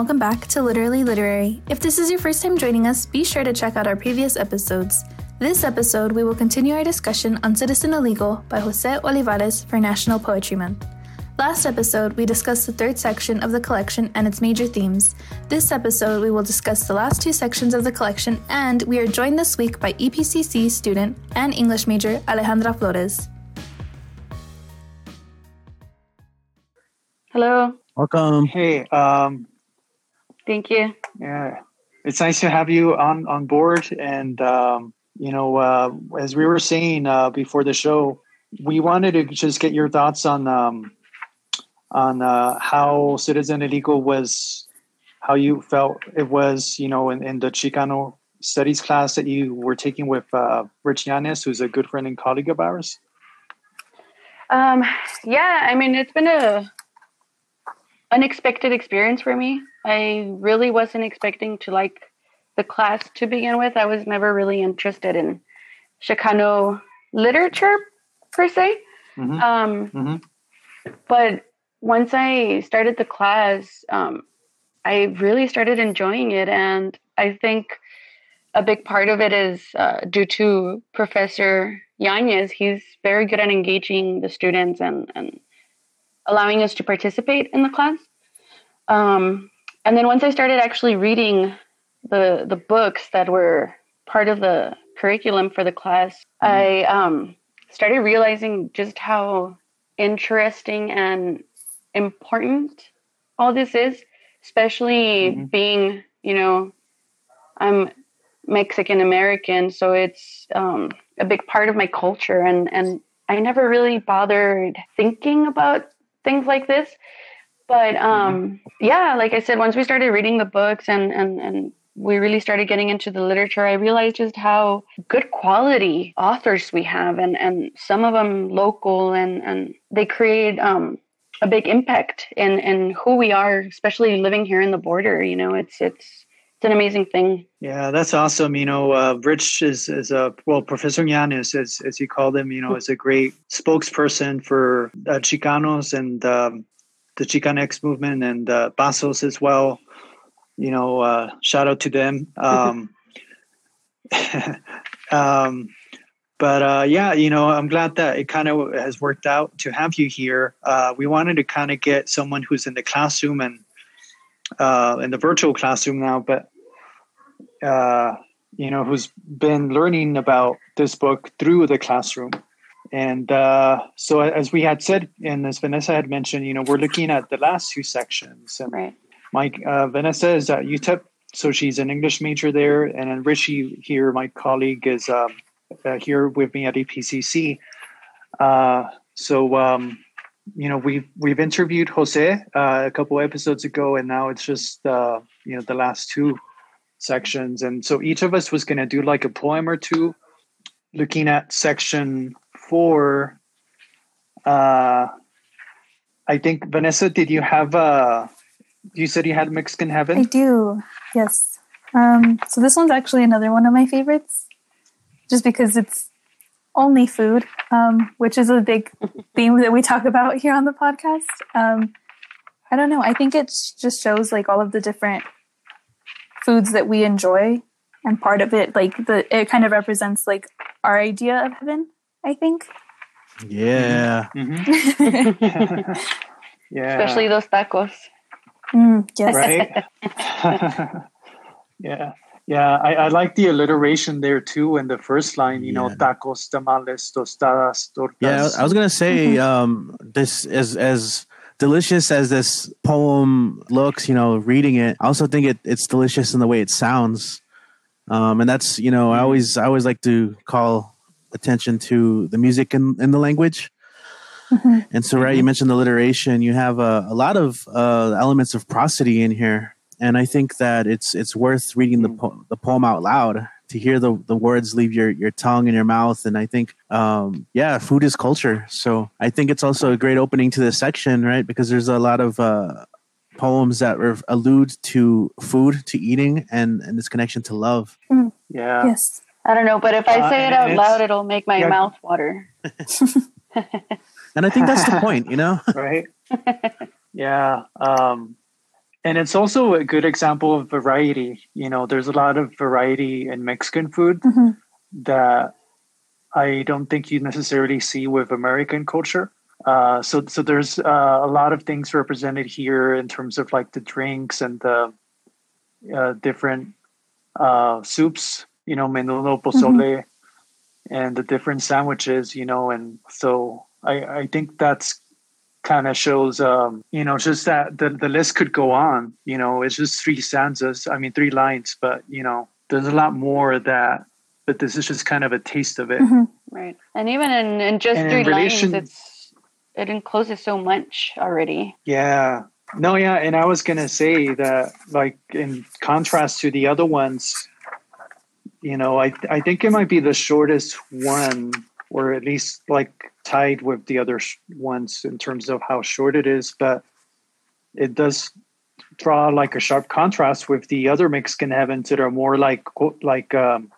welcome back to Literally Literary. If this is your first time joining us, be sure to check out our previous episodes. This episode, we will continue our discussion on Citizen Illegal by Jose Olivarez for National Poetry Month. Last episode, we discussed the third section of the collection and its major themes. This episode, we will discuss the last two sections of the collection, and we are joined this week by EPCC student and English major Alejandra Flores. Hello. Welcome. Hey, um, Thank you. yeah, it's nice to have you on on board. And um, you know, uh, as we were saying uh, before the show, we wanted to just get your thoughts on um, on uh, how Citizen Illegal was, how you felt it was, you know, in, in the Chicano studies class that you were taking with uh, Rich Yanez, who's a good friend and colleague of ours. Um, yeah, I mean, it's been a unexpected experience for me. I really wasn't expecting to like the class to begin with. I was never really interested in Chicano literature per se. Mhm. Um, Mhm. but once I started the class, um, I really started enjoying it, and I think a big part of it is uh, due to Professor Yanez. He's very good at engaging the students and and allowing us to participate in the class. Um, and then once I started actually reading the the books that were part of the curriculum for the class, I um, started realizing just how interesting and important all this is, especially Mhm. being, you know, I'm Mexican American, so it's um, a big part of my culture, and and I never really bothered thinking about things like this. But um, yeah, like I said, once we started reading the books and and and we really started getting into the literature, I realized just how good quality authors we have, and and some of them local, and and they create um, a big impact in in who we are, especially living here in the border. You know, it's it's it's an amazing thing. Yeah, that's awesome. You know, uh, Rich is, is a, well, Professor Yanez, as, as you call him, you know, is a great spokesperson for uh, Chicanos and um, the Chicanx movement and uh, as well. You know, uh, shout out to them. Um, um, but uh, yeah, you know, I'm glad that it kind of has worked out to have you here. Uh, we wanted to kind of get someone who's in the classroom and uh, in the virtual classroom now, but uh, you know, who's been learning about this book through the classroom. And uh, so, as we had said, and as Vanessa had mentioned, you know, we're looking at the last two sections. And Right. Mike, uh, Vanessa is at UTEP, so she's an English major there, and then Richie here, my colleague, is um, uh, here with me at EPCC. Uh, so, um, you know, we've we've interviewed Jose uh, a couple episodes ago, and now it's just uh, you know the last two sections, and so each of us was going to do like a poem or two, looking at section four. Uh, I think Vanessa, did you have uh You said you had Mexican Heaven. I do, yes. Um, so this one's actually another one of my favorites, just because it's only food, um, which is a big theme that we talk about here on the podcast. Um, I don't know. I think it just shows like all of the different foods that we enjoy, and part of it, like the it kind of represents like our idea of heaven. I think. Yeah. Mhm. yeah. Especially those tacos. Mm, yes. right? yeah. Yeah, I, I like the alliteration there too in the first line, you know, tacos, tamales, tostadas, tortas. Yeah, I was gonna say um, this as as delicious as this poem looks. You know, reading it, I also think it, it's delicious in the way it sounds. Um, and that's you know, I always I always like to call attention to the music and, in the language. Mhm. And so, right, you mentioned the alliteration. You have a, a lot of uh, elements of prosody in here, and I think that it's it's worth reading the po- the poem out loud to hear the, the words leave your, your tongue and your mouth. And I think, um, yeah, food is culture. So I think it's also a great opening to this section, right? Because there's a lot of uh, poems that re- allude to food, to eating, and and this connection to love. yeah. Yes. I don't know, but if I Uh, say it out loud, it'll make my Yeah. mouth water. And I think that's the point, you know. right? yeah. Um, and it's also a good example of variety. You know, there's a lot of variety in Mexican food Mm-hmm. that I don't think you necessarily see with American culture. Uh, so, so there's uh, a lot of things represented here in terms of like the drinks and the uh, different uh, soups. You know, menudo, pozole, and the different sandwiches. You know, and so I, I think that's kind of shows um you know just that the, the list could go on you know it's just three stanzas i mean three lines but you know there's a lot more of that but this is just kind of a taste of it Mm-hmm. Right. And even in, in just And in three relation- lines, it's it encloses so much already. yeah no yeah and i was gonna say that like in contrast to the other ones you know i i think it might be the shortest one or at least like tied with the other sh- ones in terms of how short it is but it does draw like a sharp contrast with the other mexican heavens that are more like like um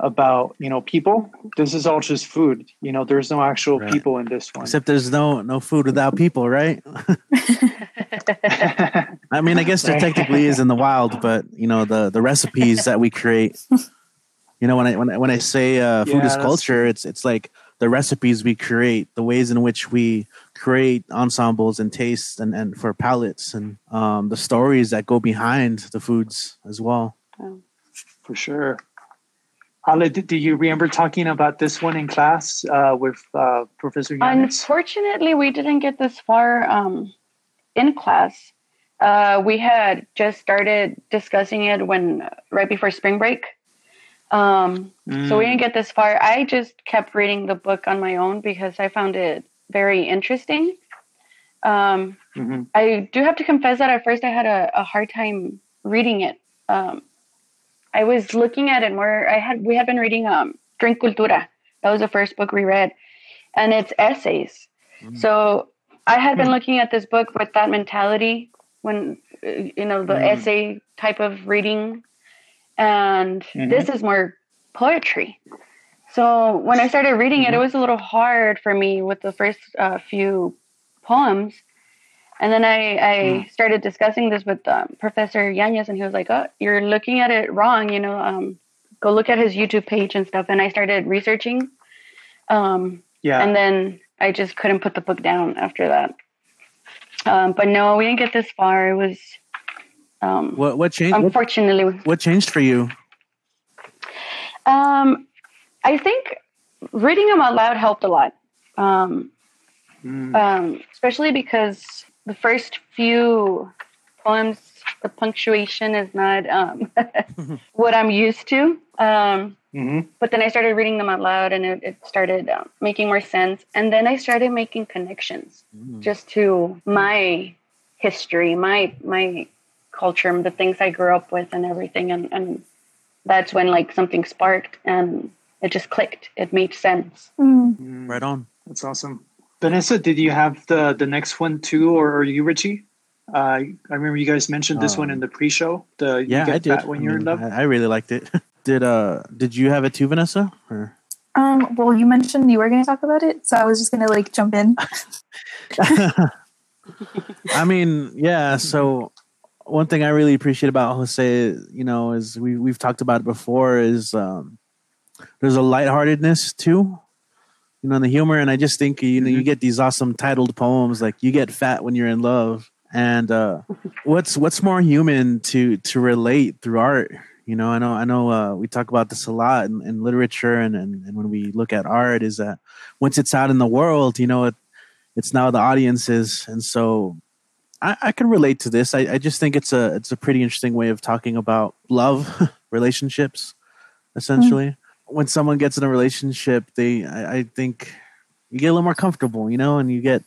about you know people this is all just food you know there's no actual Right. people in this one Except there's no no food without people, right? I mean, I guess there technically is in the wild, but you know the the recipes that we create. You know, when I when I, when I say uh, food Yeah, is culture, it's it's like the recipes we create, the ways in which we create ensembles and tastes, and and for palates, and um, the stories that go behind the foods as well. For sure. Ale, do do you remember talking about this one in class uh, with uh, Professor Yanez? Unfortunately, we didn't get this far um, in class. Uh, we had just started discussing it when right before spring break. Um, So we didn't get this far. I just kept reading the book on my own because I found it very interesting. Um, Mhm. I do have to confess that at first I had a, a hard time reading it. Um, I was looking at it more. I had we had been reading um, Drink Cultura. That was the first book we read, and it's essays. So I had been looking at this book with that mentality when uh, you know the Mm. essay type of reading, and Mhm. this is more poetry. So when I started reading it, it was a little hard for me with the first uh, few poems. And then I, I started discussing this with um, Professor Yanez, and he was like, "Oh, you're looking at it wrong. You know, um, go look at his YouTube page and stuff." And I started researching, um, yeah. and then I just couldn't put the book down after that. Um, but no, we didn't get this far. It was, um, What what changed? What, unfortunately, what changed for you? Um, I think reading them out loud helped a lot, um, Mm. um, especially because the first few poems, the punctuation is not um, what I'm used to. Um, Mhm. but then I started reading them out loud, and it, it started um, making more sense. And then I started making connections just to my history, my my culture, the things I grew up with, and everything. And, and that's when like something sparked, and it just clicked. It made sense. Mm. Mm. Right on. That's awesome. Vanessa, did you have the the next one too, or are you Richie? Uh, I remember you guys mentioned this one in the pre-show. The you Yeah, get I did. fat when I you're in mean, love. I, I really liked it. did uh did you have it too, Vanessa? Or Um, well, you mentioned you were going to talk about it, so I was just going to like jump in. I mean, yeah. So one thing I really appreciate about Jose, you know, is we we've talked about it before. Is um, there's a lightheartedness too, you know, in the humor, and I just think you know you get these awesome titled poems like "You Get Fat When You're in Love," and uh, what's what's more human to to relate through art. You know, I know I know uh, we talk about this a lot in, in literature, and, and and when we look at art, is that once it's out in the world, you know, it it's now the audiences, and so I, I can relate to this. I, I just think it's a it's a pretty interesting way of talking about love, relationships, essentially. When someone gets in a relationship, they I, I think you get a little more comfortable, you know, and you get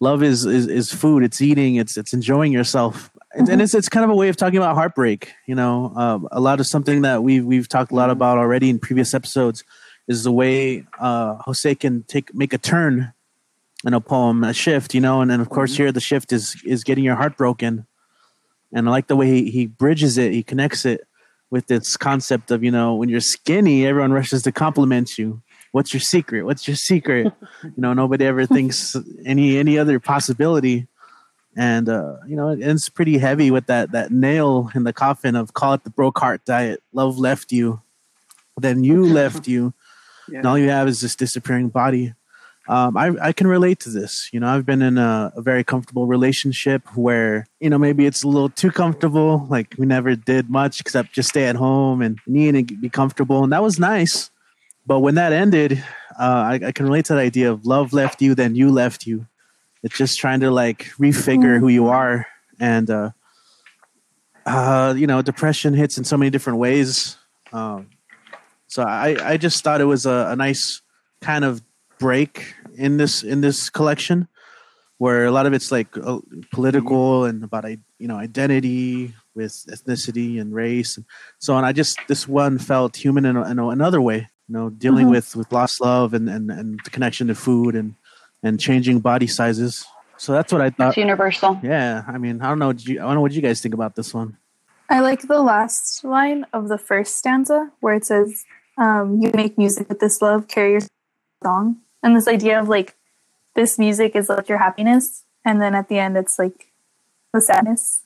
love is is, is food. It's eating. It's it's enjoying yourself, and, and it's it's kind of a way of talking about heartbreak. You know, um, a lot of something that we've we've talked a lot about already in previous episodes is the way uh, Jose can take make a turn in a poem, a shift, you know, and then of course here the shift is is getting your heart broken, and I like the way he, he bridges it, he connects it with this concept of you know when you're skinny, everyone rushes to compliment you. What's your secret? What's your secret? you know, nobody ever thinks any any other possibility, and uh, you know it ends pretty heavy with that that nail in the coffin of call it the broke heart diet. Love left you, then you left you, yeah. and all you have is this disappearing body. Um, I, I can relate to this. You know, I've been in a, a, very comfortable relationship where, you know, maybe it's a little too comfortable. Like we never did much except just stay at home and need to be comfortable. And that was nice. But when that ended, uh, I, I, can relate to the idea of love left you, then you left you. It's just trying to like refigure who you are. And, uh, uh, you know, depression hits in so many different ways. Um, so I, I just thought it was a, a nice kind of break in this in this collection where a lot of it's like uh, political and about you know identity with ethnicity and race and so on. I just this one felt human in, a, in another way, you know, dealing mm-hmm. with with lost love and, and and the connection to food and and changing body sizes. So that's what I thought. It's universal. Yeah, I mean, I don't know. You, I don't know what you guys think about this one. I like the last line of the first stanza where it says, um, "You make music with this love, carry your song." and this idea of like this music is like your happiness and then at the end it's like the sadness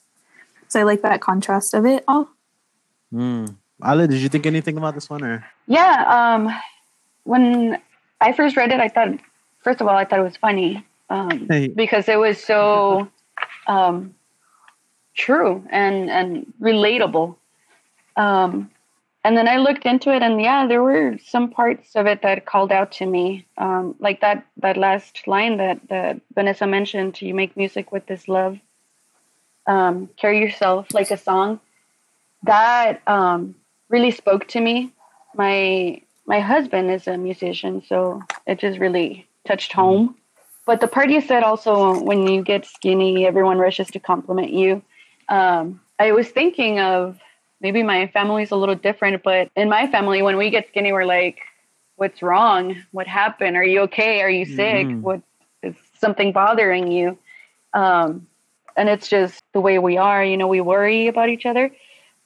so i like that contrast of it all mm. Ale, did you think anything about this one or yeah um when i first read it i thought first of all i thought it was funny um, hey. because it was so um, true and and relatable um, and then I looked into it, and yeah, there were some parts of it that called out to me, um, like that that last line that that Vanessa mentioned. You make music with this love. Um, carry yourself like a song. That um, really spoke to me. My my husband is a musician, so it just really touched home. But the part you said also, when you get skinny, everyone rushes to compliment you. Um, I was thinking of maybe my family's a little different, but in my family, when we get skinny, we're like, what's wrong? What happened? Are you okay? Are you sick? Mm-hmm. What is something bothering you? Um, and it's just the way we are, you know, we worry about each other.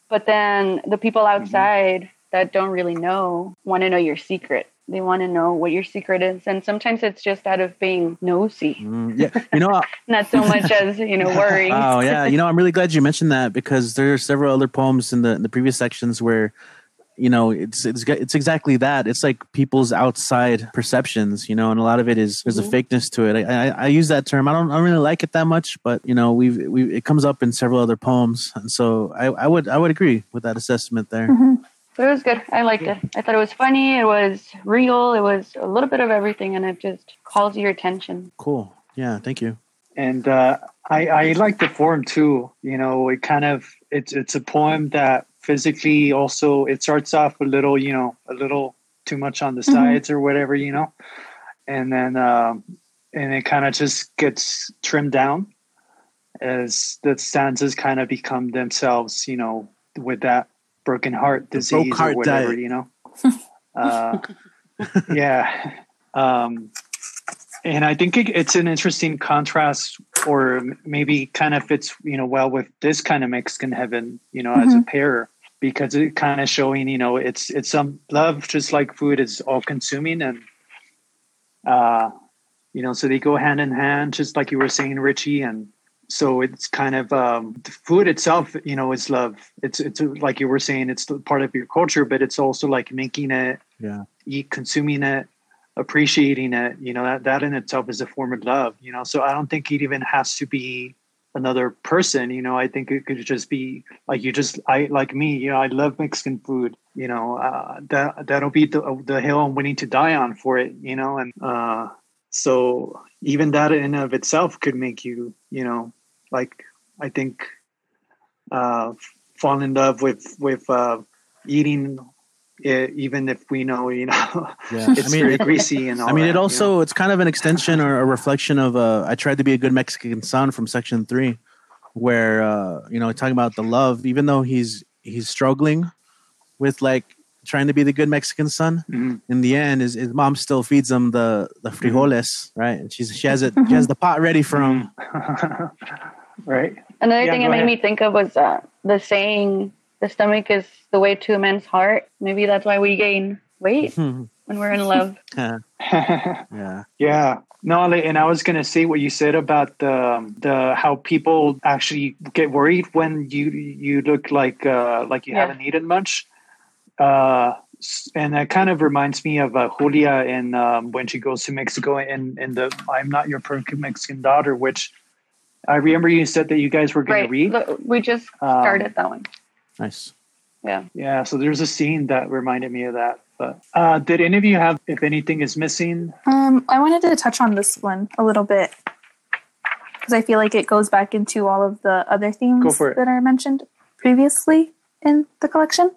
But then the people mm-hmm. outside mm-hmm. that don't really know want to know your secret. They want to know what your secret is, and sometimes it's just out of being nosy. Mm, yeah, you know, not so much as you know worrying. oh yeah, you know, I'm really glad you mentioned that because there are several other poems in the in the previous sections where you know it's it's it's exactly that it's like people's outside perceptions you know and a lot of it is there's mm-hmm. a fakeness to it I, I, I use that term i don't i don't really like it that much but you know we've we it comes up in several other poems and so i i would i would agree with that assessment there mm-hmm. It was good. I liked it. I thought it was funny. It was real. It was a little bit of everything, and it just calls your attention. Cool. Yeah. Thank you. And uh, I, I like the form too. You know, it kind of it's it's a poem that physically also it starts off a little, you know, a little too much on the mm-hmm. sides or whatever, you know, and then um, and it kind of just gets trimmed down as the stanzas kind of become themselves, you know, with that broken heart disease heart or whatever, diet. you know. uh, yeah, um, and I think it, it's an interesting contrast, or maybe kind of fits, you know, well with this kind of Mexican heaven, you know, mm-hmm. as a mm-hmm. pair because it kind of showing, you know, it's it's some love just like food is all consuming and uh you know, so they go hand in hand, just like you were saying, Richie, and so it's kind of um, the food itself you know is love. It's it's like you were saying it's part of your culture but it's also like making it yeah. eat consuming it appreciating it you know that that in itself is a form of love you know so i don't think it even has to be another person you know i think it could just be like you just i like me you know i love mexican food you know uh, that that'll be the, the hill i'm willing to die on for it you know and uh so even that in of itself could make you you know like I think uh, fall in love with with uh, eating it, even if we know you know yeah. it's I mean, very greasy and all I mean that, it also you know? it's kind of an extension or a reflection of uh, I tried to be a good Mexican son from section 3 where uh, you know talking about the love even though he's he's struggling with like trying to be the good Mexican son. Mm-hmm. In the end, his, his mom still feeds him the the mm-hmm. frijoles, mm-hmm. right? And she's she has it she has the pot ready for him. right. Another yeah, thing it made me think of was uh, the saying, "The stomach is the way to a man's heart." Maybe that's why we gain weight. when we're in love. yeah. Yeah. No, and I was gonna say what you said about the the how people actually get worried when you you look like uh, like you Yeah. haven't eaten much. Uh, and that kind of reminds me of uh, Julia in um, when she goes to Mexico and in the "I'm Not Your Perfect Mexican Daughter," which I remember you said that you guys were going Right. to read. We just Um, started that one. Nice. Yeah. Yeah, so there's a scene that reminded me of that. But uh, did any of you have if anything is missing? Um, I wanted to touch on this one a little bit because I feel like it goes back into all of the other themes Go for it. that are mentioned previously in the collection.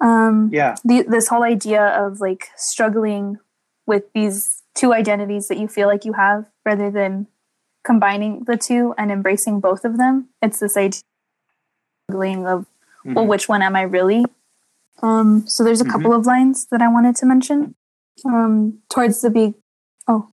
Um, Yeah. the, this whole idea of like struggling with these two identities that you feel like you have rather than combining the two and embracing both of them. It's this idea of struggling of, well, Mhm. which one am I really? Um, so there's a Mhm. couple of lines that I wanted to mention. Um, towards the big, oh,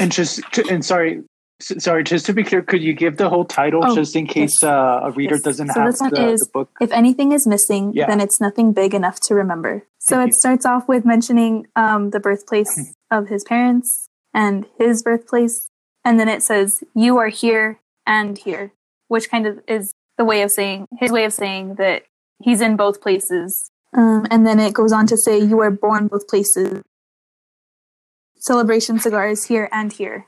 And just and sorry, sorry, just to be clear, could you give the whole title Oh, just in case yes. uh, a reader Yes. doesn't So have this one the, is- the book? if anything is missing, Yeah. then it's nothing big enough to remember. So Thank it you. starts off with mentioning um, the birthplace of his parents and his birthplace, and then it says, "You are here and here," which kind of is the way of saying his way of saying that he's in both places. Um, and then it goes on to say, "You are born both places." Celebration cigars here and here.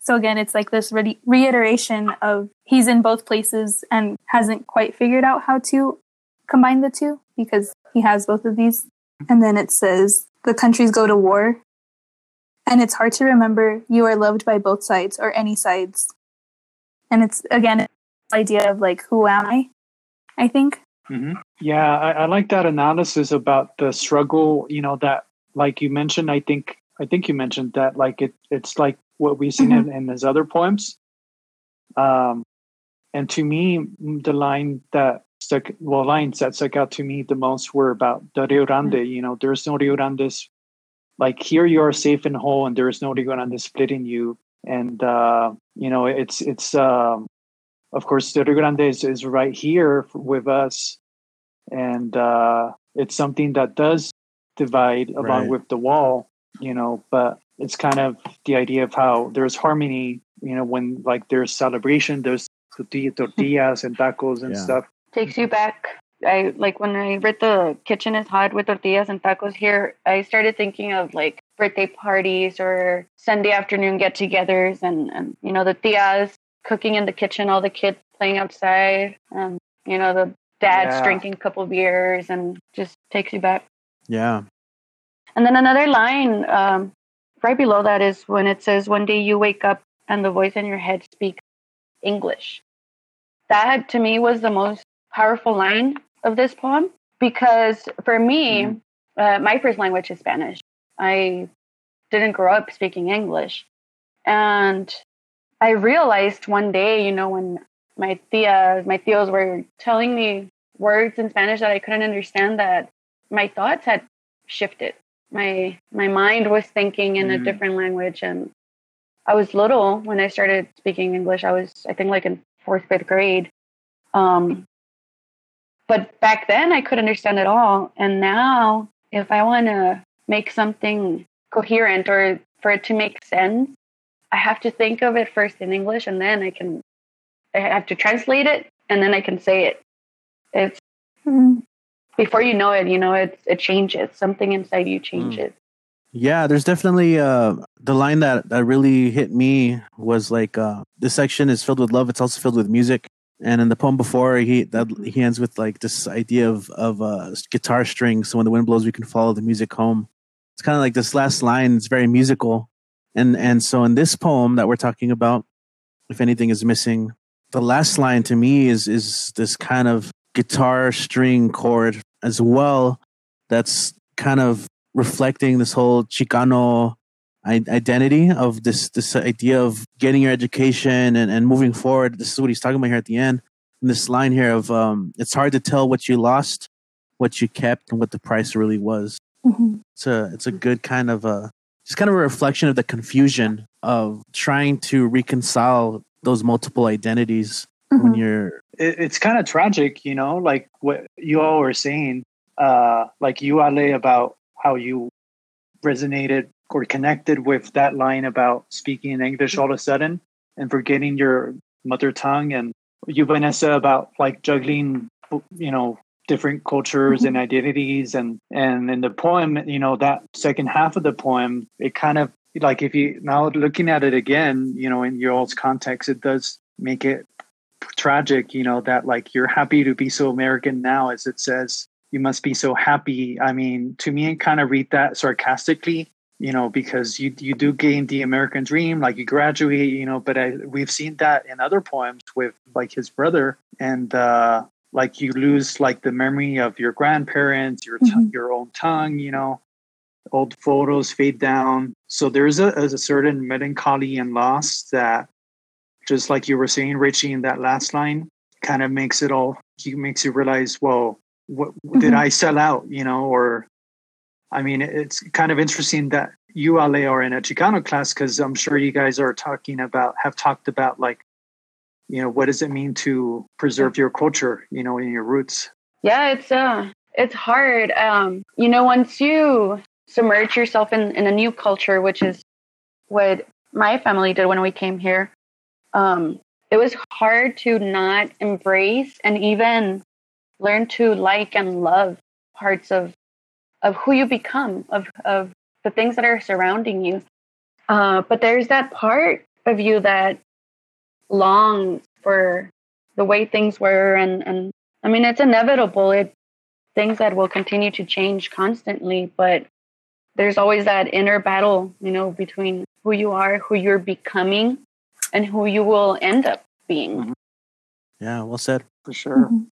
So again, it's like this re- reiteration of he's in both places and hasn't quite figured out how to combine the two because he has both of these. And then it says the countries go to war, and it's hard to remember you are loved by both sides or any sides. And it's again idea of like who am I? I think. hmm Yeah, I, I like that analysis about the struggle. You know that, like you mentioned, I think I think you mentioned that like it it's like what we've seen in, in his other poems. Um, and to me, the line that stuck well lines that stuck out to me the most were about the Rio Grande. You know, there's no Rio Grandes. Like here, you are safe and whole, and there is no Rio Grande splitting you. And uh, you know, it's it's um, of course the Rio Grande is, is right here with us and uh, it's something that does divide along Right. with the wall you know but it's kind of the idea of how there's harmony you know when like there's celebration there's tortillas and tacos and Yeah. stuff takes you back. I like when I read the kitchen is hot with tortillas and tacos here. I started thinking of like birthday parties or Sunday afternoon get-togethers, and and you know the tias cooking in the kitchen, all the kids playing outside, and you know the dads Yeah. drinking a couple beers, and just takes you back. Yeah. And then another line um, right below that is when it says, "One day you wake up and the voice in your head speaks English." That to me was the most powerful line of this poem because for me, Mhm. uh, my first language is Spanish. I didn't grow up speaking English, and I realized one day, you know, when my tias, my tios were telling me words in Spanish that I couldn't understand, that my thoughts had shifted. My my mind was thinking in a Mm. different language, and I was little when I started speaking English. I was, I think, like in fourth, fifth grade. Um, but back then, I could understand it all, and now, if I want to make something coherent or for it to make sense, I have to think of it first in English, and then I can. I have to translate it, and then I can say it. It's Mm, before you know it, you know it. It changes. Something inside you changes. Yeah, there's definitely uh the line that that really hit me was like uh this section is filled with love, it's also filled with music. And in the poem before he that he ends with like this idea of of uh guitar strings, so when the wind blows we can follow the music home. It's kind of like this last line, it's very musical. And and so in this poem that we're talking about, if anything is missing, the last line to me is is this kind of guitar string chord as well that's kind of reflecting this whole Chicano identity of this this idea of getting your education and, and moving forward. This is what he's talking about here at the end. And this line here of um, it's hard to tell what you lost, what you kept, and what the price really was. mhm. It's a it's a good kind of a just kind of a reflection of the confusion of trying to reconcile those multiple identities when Mhm. you're it, it's kind of tragic, you know, like what you all were saying, uh, like you Ale about how you resonated or connected with that line about speaking in English all of a sudden and forgetting your mother tongue and you Vanessa about like juggling you know different cultures and mm-hmm. identities. And and in the poem you know that second half of the poem it kind of like if you now looking at it again you know in your old context it does make it tragic you know that like you're happy to be so american now as it says you must be so happy. I mean to me it kind of read that sarcastically you know because you you do gain the american dream like you graduate you know but I, we've seen that in other poems with like his brother. And uh like you lose like the memory of your grandparents your t- mm-hmm. your own tongue you know old photos fade down so there's a, a certain melancholy and loss that just like you were saying, Richie, in that last line, kind of makes it all. He makes you realize, well, what mm-hmm. did I sell out? You know, or I mean, it's kind of interesting that you, Ale, are in a Chicano class because I'm sure you guys are talking about, have talked about like, you know, what does it mean to preserve your culture, you know, in your roots? Yeah, it's uh, it's hard. Um, you know, once you submerge yourself in in a new culture, which is what my family did when we came here um, it was hard to not embrace and even learn to like and love parts of of who you become of of the things that are surrounding you uh, but there's that part of you that longs for the way things were and and i mean it's inevitable it things that will continue to change constantly but there's always that inner battle you know between who you are who you're becoming and who you will end up being. Mm-hmm. Yeah, well said. For sure. Mm-hmm.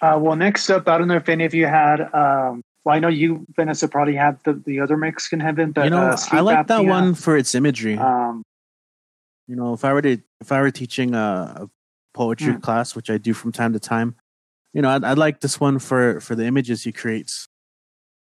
Uh, well, next up, I don't know if any of you had. Um, well, I know you, Vanessa, probably had the, the other Mexican heaven, but you know, uh, I like that one for its imagery. Um, you know, if I were to if I were teaching a, a poetry mm. class, which I do from time to time, you know, I'd, I'd, like this one for for the images he creates.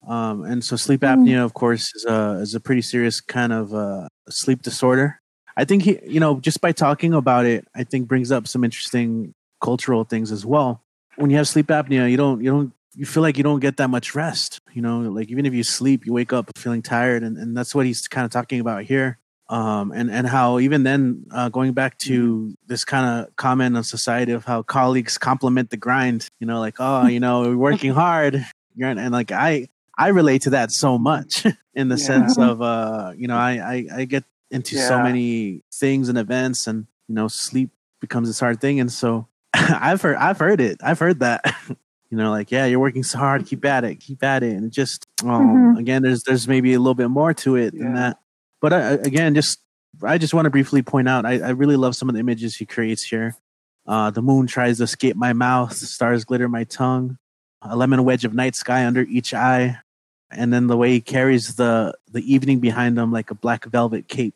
Um, and so sleep mm. apnea, mm. of course, is a is a pretty serious kind of uh, sleep disorder. I think he, you know, just by talking about it, I think brings up some interesting cultural things as well. When you have sleep apnea, you don't, you don't, you feel like you don't get that much rest. You know, like even if you sleep, you wake up feeling tired, and, and that's what he's kind of talking about here. Um, and and how even then, uh, going back to this kind of comment on society of how colleagues compliment the grind. You know, like oh, you know, we're working hard, and, and like I I relate to that so much in the yeah. sense of uh, you know, I, I, I get into yeah. so many things and events and you know sleep becomes this hard thing and so i've heard i've heard it i've heard that you know like yeah you're working so hard keep at it keep at it and it just um, mm-hmm. again there's there's maybe a little bit more to it yeah. than that but uh, again just i just want to briefly point out I, I really love some of the images he creates here uh, the moon tries to escape my mouth stars glitter my tongue a lemon wedge of night sky under each eye and then the way he carries the the evening behind him like a black velvet cape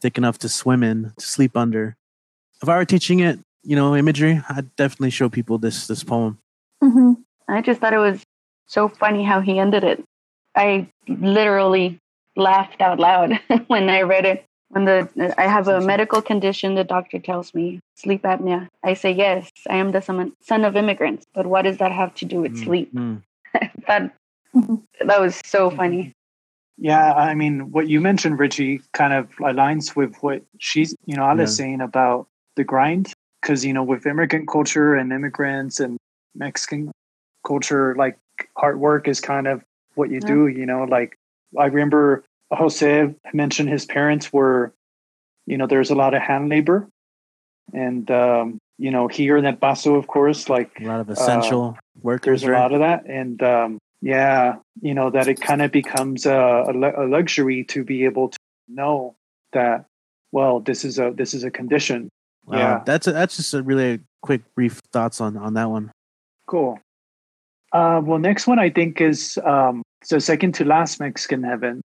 thick enough to swim in, to sleep under. If I were teaching it, you know, imagery, I'd definitely show people this this poem. Mm-hmm. I just thought it was so funny how he ended it. I literally laughed out loud when I read it. When the I have a medical condition, the doctor tells me sleep apnea. I say yes, I am the son of immigrants. But what does that have to do with mm-hmm. sleep? that mm-hmm. that was so funny. Yeah, I mean, what you mentioned, Richie, kind of aligns with what she's, you know, Alice yeah. saying about the grind. Because, you know, with immigrant culture and immigrants and Mexican culture, like hard work is kind of what you yeah. do, you know, like I remember Jose mentioned his parents were, you know, there's a lot of hand labor. And, um, you know, here in El Paso, of course, like a lot of essential uh, workers. There's right? a lot of that. And, um, yeah, you know that it kind of becomes a, a, a luxury to be able to know that well this is a this is a condition. Wow, yeah, that's a, that's just a really quick brief thoughts on on that one. Cool. Uh, well, next one I think is um, so second to last Mexican Heaven.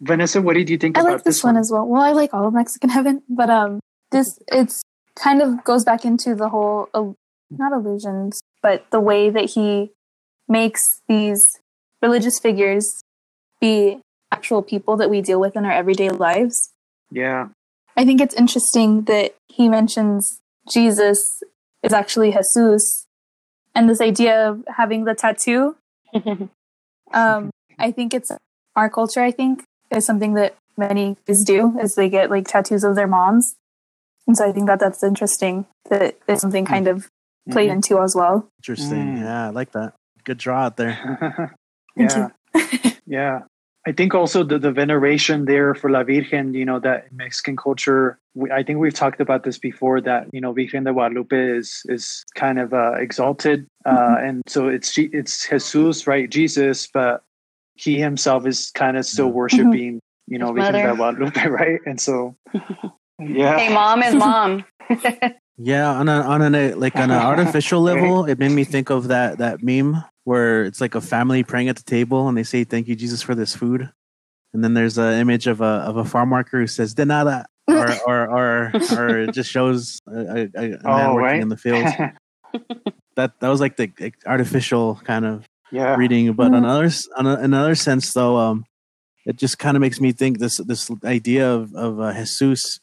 Vanessa, what did you think I about like this, this one? one as well. Well, I like all of Mexican Heaven, but um, this it's kind of goes back into the whole uh, not illusions, but the way that he makes these religious figures be actual people that we deal with in our everyday lives. Yeah. I think it's interesting that he mentions Jesus is actually Jesus and this idea of having the tattoo. um, I think it's our culture, I think, is something that many kids do is they get like tattoos of their moms. And so I think that that's interesting that it's something Hmm. kind of played Mhm. into as well. Interesting. Mm. Yeah, I like that. Good draw out there. Thank yeah. yeah. I think also the, the veneration there for La Virgen, you know, that in Mexican culture, we, I think we've talked about this before that, you know, Virgen de Guadalupe is, is kind of uh, exalted. Uh, and so it's, Je- it's Jesus, right? Jesus, but he himself is kind of still Yeah. worshiping, you know, His Virgen de mother. Guadalupe, right? And so, yeah. Hey, mom is mom. Yeah, on a on a like on an artificial level, it made me think of that that meme where it's like a family praying at the table and they say thank you Jesus for this food, and then there's an image of a of a farm worker who says de nada, or or or, or it just shows a, a, a man Oh, working right. in the fields. That that was like the like, artificial kind of yeah. reading, but Mhm. another on a, another sense though, um, it just kind of makes me think this this idea of of uh, Jesus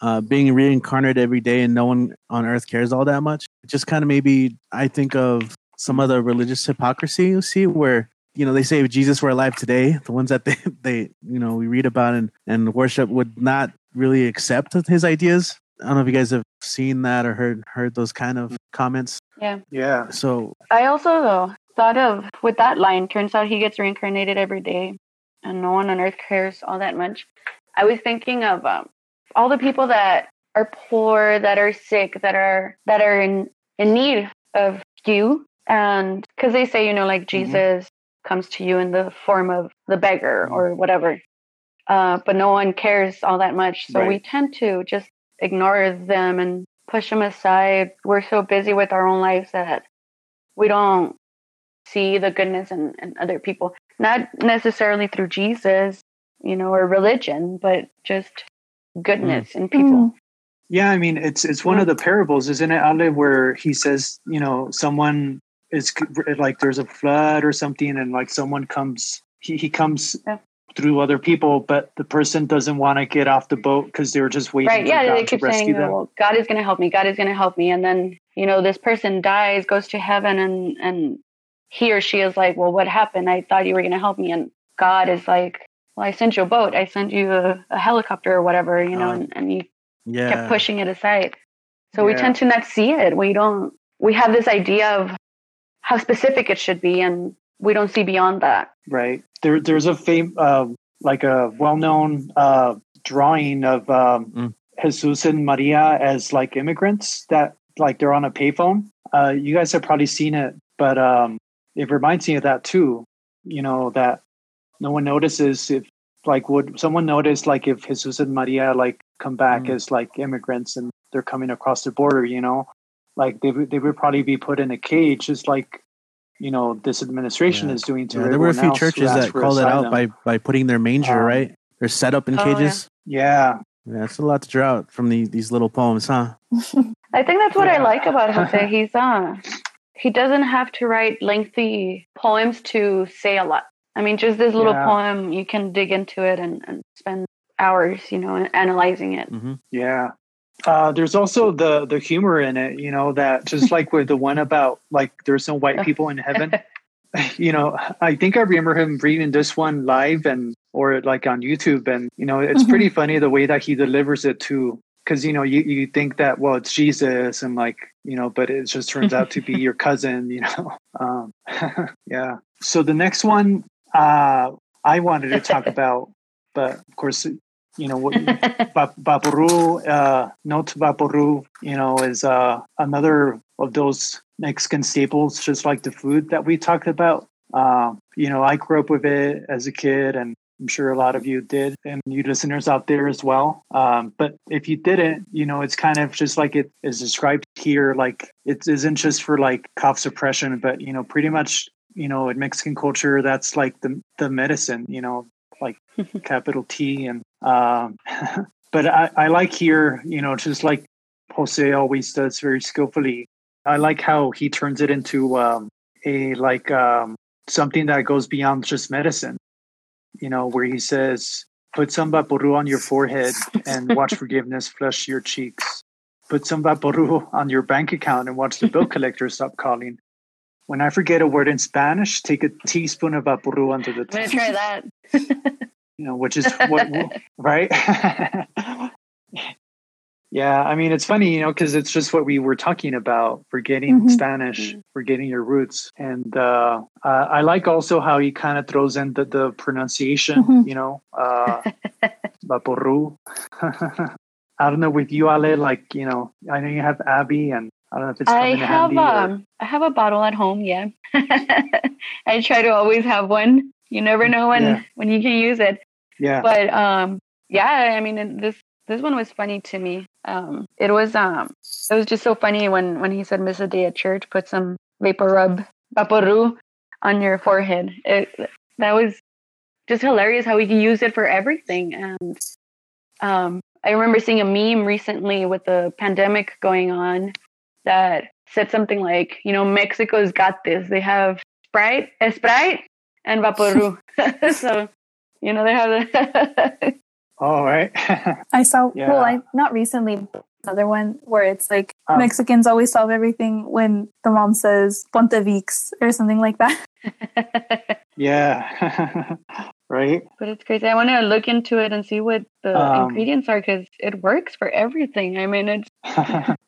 uh, being reincarnated every day and no one on earth cares all that much. It just kind of maybe I think of some of the religious hypocrisy you see where you know they say if Jesus were alive today, the ones that they they you know we read about and and worship would not really accept his ideas. I don't know if you guys have seen that or heard heard those kind of comments. yeah. Yeah. So I also though thought of with that line. Turns out he gets reincarnated every day, and no one on earth cares all that much. I was thinking of um, all the people that are poor, that are sick, that are that are in in need of you, and because they say you know like Jesus comes to you in the form of the beggar or whatever, uh, but no one cares all that much. So we tend to just ignore them and push them aside. We're so busy with our own lives that we don't see the goodness in, in other people. Not necessarily through Jesus, you know, or religion, but just goodness mm. in people. Mm. Yeah, I mean, it's it's one of the parables, isn't it, Ale, where he says, you know, someone is like there's a flood or something, and like someone comes, he he comes Yeah. through other people, but the person doesn't want to get off the boat because they're just waiting Right? for Yeah, God they to keep rescue saying, them. "Well, God is going to help me. God is going to help me," and then you know, this person dies, goes to heaven, and and he or she is like, "Well, what happened? I thought you were going to help me," and God is like, "Well, I sent you a boat. I sent you a, a helicopter or whatever, you know," Uh, and, and you yeah, kept pushing it aside. So we tend to not see it. We don't. We have this idea of how specific it should be, and we don't see beyond that. Right. There, there's a fame, uh, like a well-known uh, drawing of um, Mm. Jesus and Maria as like immigrants that like they're on a payphone. Uh, you guys have probably seen it, but um, it reminds me of that too. You know that no one notices if like would someone notice like if Jesus and Maria like come back Mm. as like immigrants and they're coming across the border, you know, like they would they would probably be put in a cage, just like you know this administration Yeah. is doing to Yeah, there were a few churches that called it out by by putting their manger Um, right. They're set up in Oh, cages. Yeah, Yeah, it's a lot to draw out from the, these little poems, huh? I think that's what I like about Jose. He's uh, he doesn't have to write lengthy poems to say a lot. I mean, just this little Yeah. poem, you can dig into it and, and spend hours, you know, analyzing it. hmm yeah. Uh, there's also the the humor in it, you know, that just like with the one about like there's no white people in heaven. you know, I think I remember him reading this one live and or like on YouTube, and you know, it's pretty funny the way that he delivers it too. Because you know, you you think that well, it's Jesus, and like you know, but it just turns out to be your cousin. You know, um, yeah. So the next one uh, I wanted to talk about, but of course, you know, Vaporu, uh, Not Vaporu, you know, is uh, another of those Mexican staples, just like the food that we talked about. Uh, you know, I grew up with it as a kid, and I'm sure a lot of you did, and you listeners out there as well. Um, but if you didn't, you know, it's kind of just like it is described here. Like it isn't just for like cough suppression, but you know, pretty much, you know, in Mexican culture, that's like the the medicine. You know, like capital T and um, but I, I like here, you know, just like Jose always does very skillfully. I like how he turns it into um, a like um, something that goes beyond just medicine. You know, where he says, "Put some vaporu on your forehead and watch forgiveness flush your cheeks. Put some vaporu on your bank account and watch the bill collector stop calling. when I forget a word in Spanish, take a teaspoon of vaporru under the I'm gonna try that. You know, which is what, right? Yeah, I mean, it's funny, you know, because it's just what we were talking about: forgetting Mhm. Spanish, forgetting your roots. And uh, uh, I like also how he kind of throws in the, the pronunciation. Mhm. You know, uh, vaporru. I don't know with you, Ale. Like, you know, I know you have Abby, and I don't know if it's I have handy. or- um I have a bottle at home, yeah. I try to always have one. You never know when Yeah. when you can use it. yeah. But um yeah, I mean this this one was funny to me. Um it was um it was just so funny when when he said miss a day at church, put some vapor rub vaporu on your forehead. It that was just hilarious how we can use it for everything and um I remember seeing a meme recently with the pandemic going on that said something like, you know, Mexico's got this. They have Sprite, Sprite, and Vaporu. so, you know, they have the. All right. I saw Yeah. well, I not recently another one where it's like Um, Mexicans always solve everything when the mom says Ponte Vicks or something like that. yeah. right. but it's crazy. I want to look into it and see what the Um, ingredients are because it works for everything. I mean, it's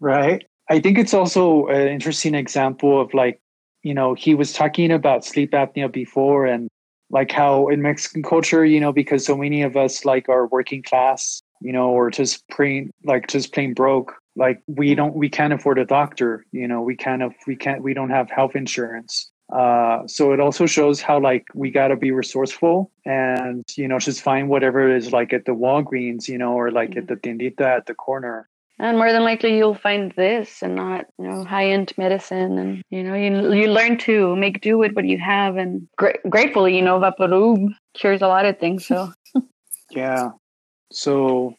right. I think it's also an interesting example of like, you know, he was talking about sleep apnea before and like how in Mexican culture, you know, because so many of us like are working class, you know, or just plain like just plain broke. Like we don't we can't afford a doctor, you know, we kind of we can't we don't have health insurance. Uh, so it also shows how like we got to be resourceful and you know just find whatever it is like at the Walgreens, you know, or like at the tiendita at the corner. And more than likely you'll find this and not you know high end medicine and you know you you learn to make do with what you have and gra- gratefully you know Vaporub cures a lot of things. So Yeah. So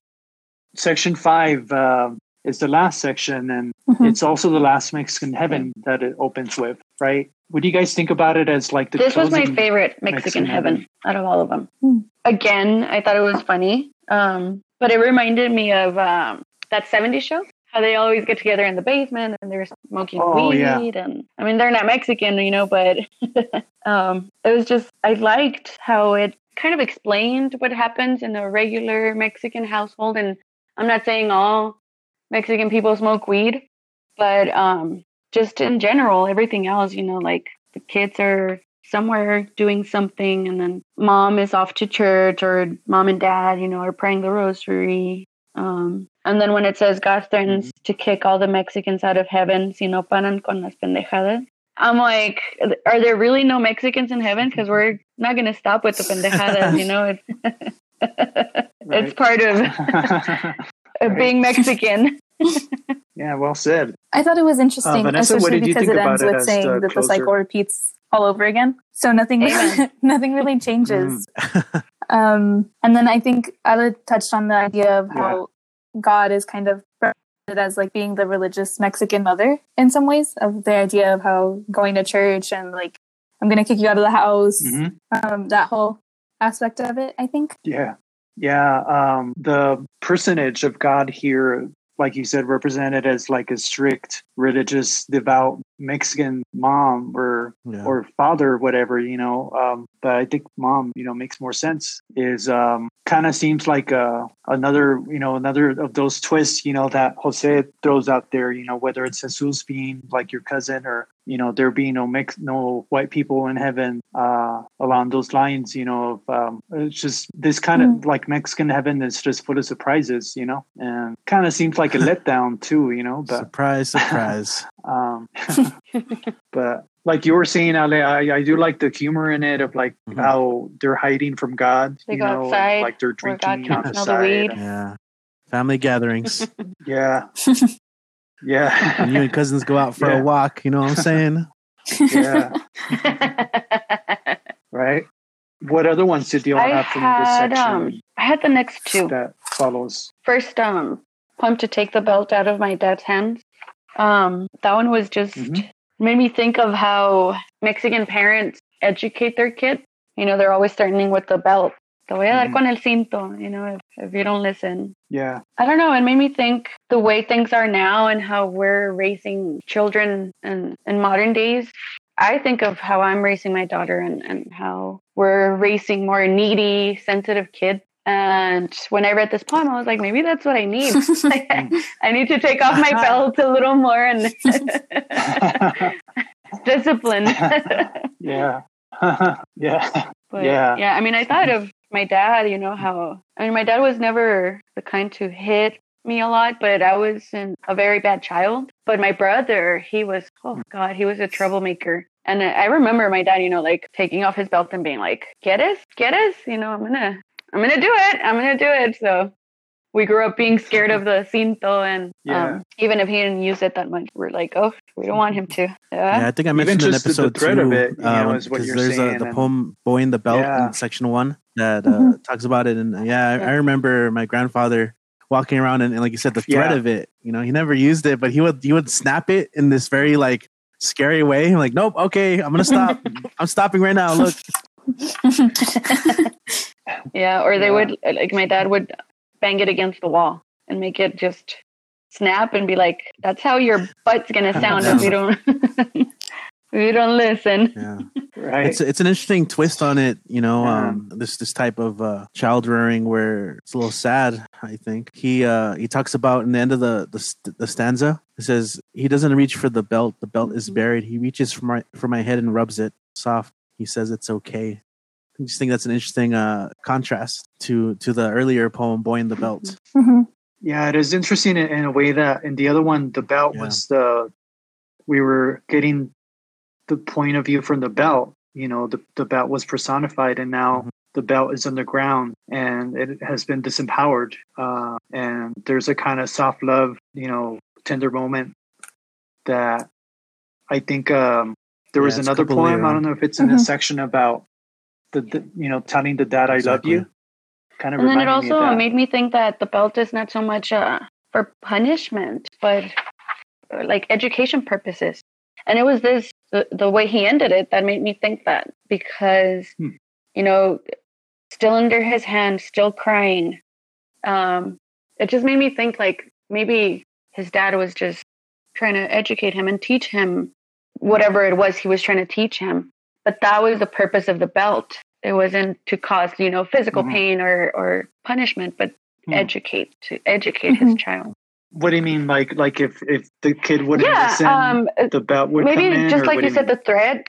section five uh, is the last section, and Mhm. it's also the last Mexican heaven that it opens with, right? What do you guys think about it as like the this was my favorite Mexican, Mexican heaven, heaven. out of all of them. Hmm. Again, I thought it was funny, um, but it reminded me of um, that 70s show. How they always get together in the basement and they're smoking Oh, weed, yeah. and I mean they're not Mexican, you know, but um, it was just I liked how it kind of explained what happens in a regular Mexican household, and I'm not saying all Mexican people smoke weed, but um, just in general, everything else, you know, like the kids are somewhere doing something and then mom is off to church or mom and dad, you know, are praying the rosary. Um, and then when it says God threatens to kick all the Mexicans out of heaven, si no paran con las pendejadas. I'm like, are there really no Mexicans in heaven? Because we're not going to stop with the pendejadas, you know? It's, it's part of, of being Mexican. yeah, well said. I thought it was interesting, Uh, Vanessa, what especially did you because think it about ends it with saying the that the cycle repeats all over again. So nothing, Amen. nothing really changes. Mm. Um, and then I think Ella touched on the idea of how God is kind of represented as like being the religious Mexican mother in some ways of the idea of how going to church and like I'm going to kick you out of the house, Mhm. um, that whole aspect of it. I think. Yeah. Yeah. Um, the personage of God here, like you said, represented as like a strict, religious, devout Mexican mom or Yeah. or father, whatever, you know. Um, but I think mom, you know, makes more sense. Is um, kind of seems like uh, another, you know, another of those twists, you know, that Jose throws out there. You know, whether it's Jesus being like your cousin or you know there being no mix, no white people in heaven. Uh, along those lines, you know, of um, it's just this kind of like Mexican heaven is just full of surprises, you know, and kind of seems like a letdown too, you know. But surprise, surprise. Um, but like you were saying, Ale, I, I do like the humor in it of like Mhm. how they're hiding from God. They you go know, outside like they're where God drinking on the side. weed. yeah. Family gatherings. Yeah, yeah, when you and cousins go out for Yeah. a walk, you know what I'm saying? yeah. Right. What other ones did you all have from this section um, I had the next two. that follows? First, um, pumped to take the belt out of my dad's hands. Um, that one was just Mhm. made me think of how Mexican parents educate their kids. You know, they're always starting with the belt. Te voy a dar Mhm. con el cinto. You know, if, if you don't listen. Yeah, I don't know. It made me think the way things are now and how we're raising children in, in modern days. I think of how I'm raising my daughter and, and how we're raising more needy, sensitive kids. And when I read this poem, I was like, maybe that's what I need. I need to take off my belt a little more and discipline. yeah. yeah. But Yeah. yeah, I mean, I thought of my dad, you know, how, I mean, my dad was never the kind to hit me a lot, but I was in a very bad child. But my brother, he was, oh God, he was a troublemaker. And I remember my dad, you know, like taking off his belt and being like, get us, get us, you know, I'm gonna, I'm gonna do it. I'm gonna do it. So we grew up being scared of the cinto and Yeah. um, even if he didn't use it that much, we're like, oh, we don't want him to. Yeah, Yeah. I think I mentioned in just the- the episode thread two, of it, um, is what 'cause you're there's a, the and- poem "Boy in the Belt" Yeah. in section one that uh, Mhm. talks about it, and yeah, I, I remember my grandfather walking around and, and like you said, the threat Yeah. of it. You know, he never used it, but he would he would snap it in this very like scary way. I'm like, nope, okay, I'm gonna stop. I'm stopping right now. Look, Yeah, or they Yeah. would like my dad would bang it against the wall and make it just snap and be like, "That's how your butt's gonna sound if you don't if you don't listen." yeah. Right. it's it's an interesting twist on it you know Yeah. um this this type of uh child rearing where it's a little sad i think he uh he talks about in the end of the the, st- the stanza He says he doesn't reach for the belt the belt is buried he reaches for my for my head and rubs it soft he says it's okay i just think that's an interesting uh contrast to to the earlier poem boy in the belt Mhm. Yeah, it is interesting in, in a way that in the other one, the belt Yeah. was the we were getting the point of view from the belt. You know, the the belt was personified, and now Mhm. the belt is underground and it has been disempowered. Uh, and there's a kind of soft love, you know, tender moment that I think um, there Yeah, was another poem. later I don't know if it's in a Mhm. section about the, the you know telling the dad I love you. Kind of And then it reminded me also made me think that the belt is not so much uh, for punishment, but uh, like education purposes. And it was this the, the way he ended it that made me think that because Hmm. you know, still under his hand, still crying. Um, it just made me think like maybe his dad was just trying to educate him and teach him whatever it was he was trying to teach him. But that was the purpose of the belt. It wasn't to cause, you know, physical Mhm. pain or, or punishment, but Hmm. educate to educate his Mhm. child. What do you mean, like like if if the kid wouldn't yeah, listen, um, the belt would maybe in, just like what you said, the thread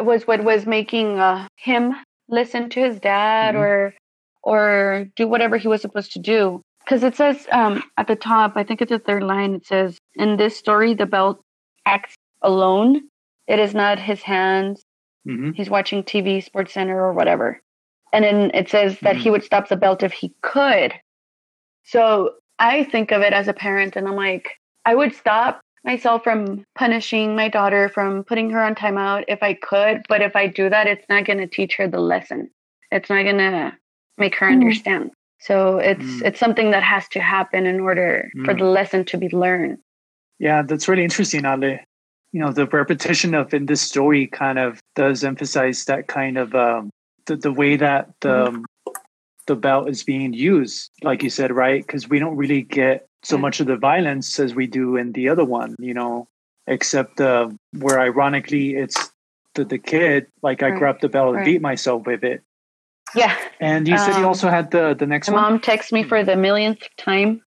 was what was making uh, him listen to his dad Mhm. or or do whatever he was supposed to do. Because it says um, at the top, I think it's the third line. It says, "In this story, the belt acts alone. It is not his hands. Mhm. He's watching TV, Sports Center, or whatever." And then it says that he would stop the belt if he could. So I think of it as a parent, and I'm like, I would stop myself from punishing my daughter, from putting her on timeout if I could. But if I do that, it's not going to teach her the lesson. It's not going to make her Mhm. understand. So it's Mm. it's something that has to happen in order for Mm. the lesson to be learned. Yeah, that's really interesting, Ale. You know, the repetition of in this story kind of does emphasize that kind of um, the the way that the um, the belt is being used, like you said, right? Because we don't really get so much of the violence as we do in the other one, you know, except uh, where ironically it's the the kid, like I Right. grabbed the belt and Right. beat myself with it. Yeah. And you said you Um, also had the the next one. mom texts me for the millionth time.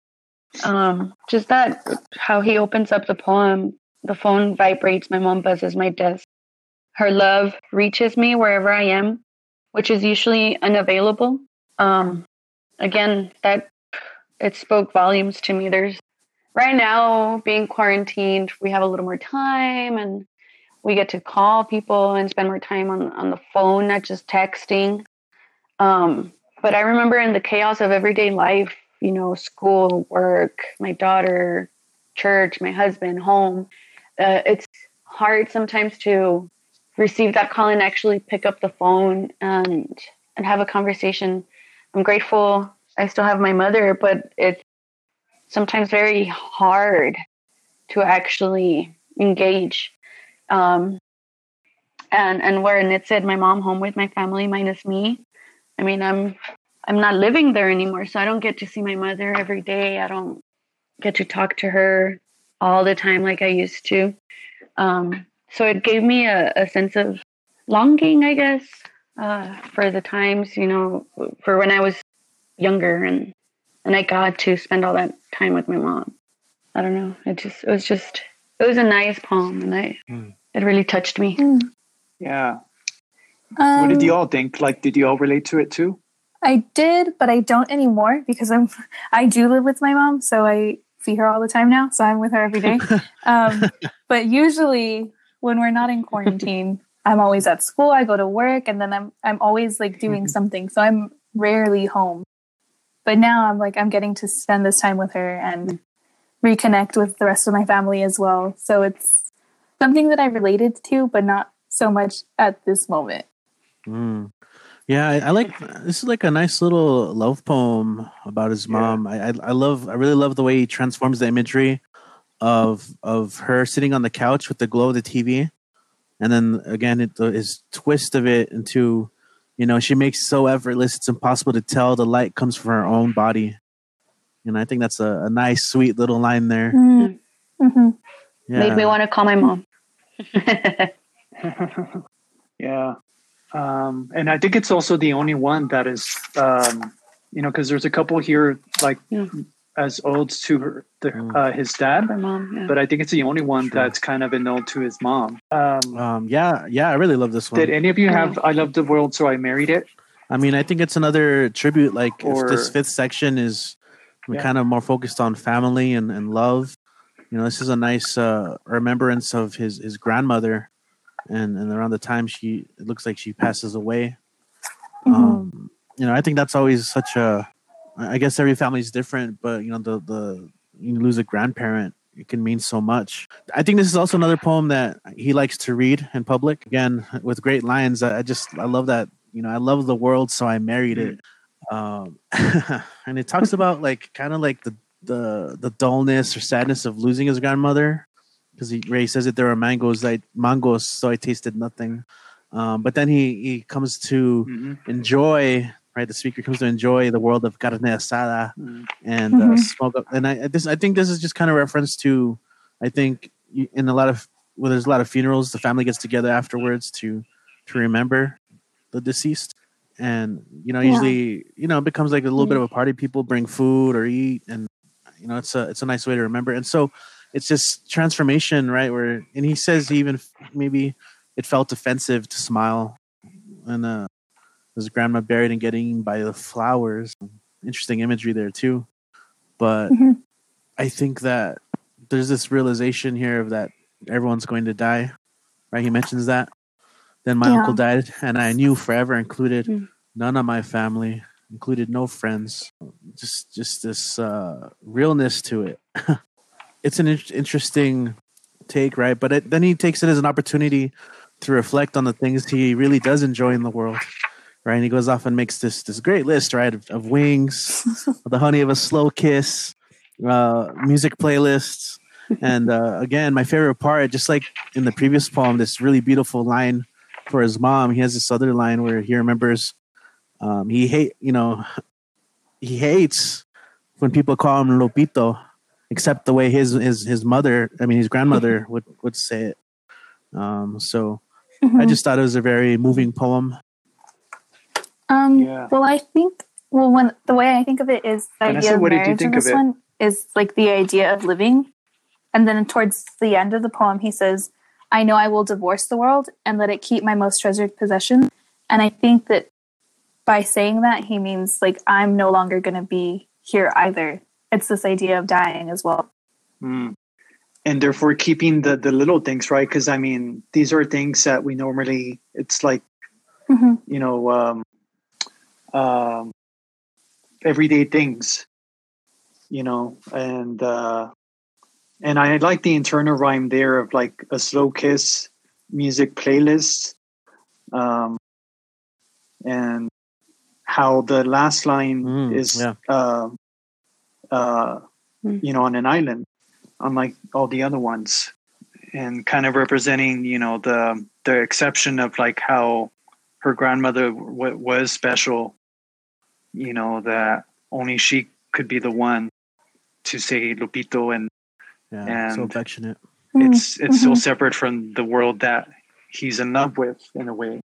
Um, just that how he opens up the poem, the phone vibrates, my mom buzzes my desk. Her love reaches me wherever I am, which is usually unavailable. Um, again, that it spoke volumes to me. There's right now being quarantined, we have a little more time and we get to call people and spend more time on, on the phone, not just texting. Um, but I remember in the chaos of everyday life, you know, school, work, my daughter, church, my husband, home, uh, it's hard sometimes to receive that call and actually pick up the phone and and have a conversation. I'm grateful I still have my mother, but it's sometimes very hard to actually engage. Um, and and where said my mom home with my family minus me. I mean, I'm I'm not living there anymore, so I don't get to see my mother every day. I don't get to talk to her all the time like I used to. Um, so it gave me a, a sense of longing, I guess, uh, for the times, you know, for when I was younger and and I got to spend all that time with my mom. I don't know. It just it was just it was a nice poem, and I mm. it really touched me. Mm. Yeah. Um, what did you all think? Like, did you all relate to it too? I did, but I don't anymore because I'm I do live with my mom, so I see her all the time now. So I'm with her every day. um, but usually when we're not in quarantine, I'm always at school. I go to work, and then I'm I'm always like doing mm-hmm. something. So I'm rarely home. But now I'm like I'm getting to spend this time with her and reconnect with the rest of my family as well. So it's something that I related to, but not so much at this moment. Mm. Yeah, I, I, like this is like a nice little love poem about his mom. Yeah. I, I, I love I really love the way he transforms the imagery of of her sitting on the couch with the glow of the TV, and then again it, his twist of it into you know she makes so effortless it's impossible to tell the light comes from her own body and i think that's a, a nice sweet little line there mm. mm-hmm. yeah. made me want to call my mom yeah um, and i think it's also the only one that is um, you know because there's a couple here like yeah as old to her, the, mm. uh, his dad, her mom, yeah. but I think it's the only one sure. that's kind of an ode to his mom. Um, um, yeah, yeah, I really love this one. Did any of you have "I Love the World, So I Married It"? I mean, I think it's another tribute. Like or, this fifth section is yeah. kind of more focused on family and, and love. You know, this is a nice uh, remembrance of his his grandmother, and and around the time she it looks like she passes away. Mm-hmm. Um, you know, I think that's always such a I guess every family is different, but you know the the you lose a grandparent, it can mean so much. I think this is also another poem that he likes to read in public. Again, with great lines. I, just I love that. You know, I love the world, so I married it. Um, and it talks about like kind of like the the the dullness or sadness of losing his grandmother because he Ray says that there are mangoes like mangoes, so I tasted nothing. Um, but then he he comes to mm-hmm. enjoy right? The speaker comes to enjoy the world of carne asada mm. and uh, mm-hmm. uh, smoke up. And I this I think this is just kind of reference to, I think in a lot of well, there's a lot of funerals, the family gets together afterwards to to remember the deceased. And you know, usually, yeah. you know, it becomes like a little bit of a party. People bring food or eat, and you know, it's a it's a nice way to remember. And so, it's just transformation, right? Where and he says even maybe it felt offensive to smile, and uh, his grandma buried and getting by the flowers. Interesting imagery there too. But mm-hmm. I think that there's this realization here of that everyone's going to die. Right? He mentions that. Then my yeah. uncle died, and I knew forever included mm-hmm. none of my family, included no friends. Just just this uh, realness to it. it's an in- interesting take, right? But it, then he takes it as an opportunity to reflect on the things he really does enjoy in the world right? And he goes off and makes this this great list, right, of, of wings, the honey of a slow kiss, uh, music playlists, and uh, again, my favorite part, just like in the previous poem, this really beautiful line for his mom. He has this other line where he remembers um, he hate, you know, he hates when people call him Lopito, except the way his his his mother, I mean his grandmother would would say it. Um, so mm-hmm. I just thought it was a very moving poem. Um, yeah. Well, I think well, when the way I think of it is the idea of marriage in this one is like the idea of living, and then towards the end of the poem, he says, "I know I will divorce the world and let it keep my most treasured possession." And I think that by saying that, he means like I'm no longer going to be here either. It's this idea of dying as well. Mm. And therefore, keeping the the little things right, because I mean, these are things that we normally. It's like, mm-hmm. you know, um, um, everyday things, you know, and uh, and I like the internal rhyme there of like a slow kiss music playlist, um, and how the last line mm, is, yeah. uh, uh, mm. you know, on an island, unlike all the other ones, and kind of representing, you know, the the exception of like how her grandmother w- was special you know, that only she could be the one to say Lupito and yeah, and so affectionate. It's it's so mhm. separate from the world that he's in love with in a way.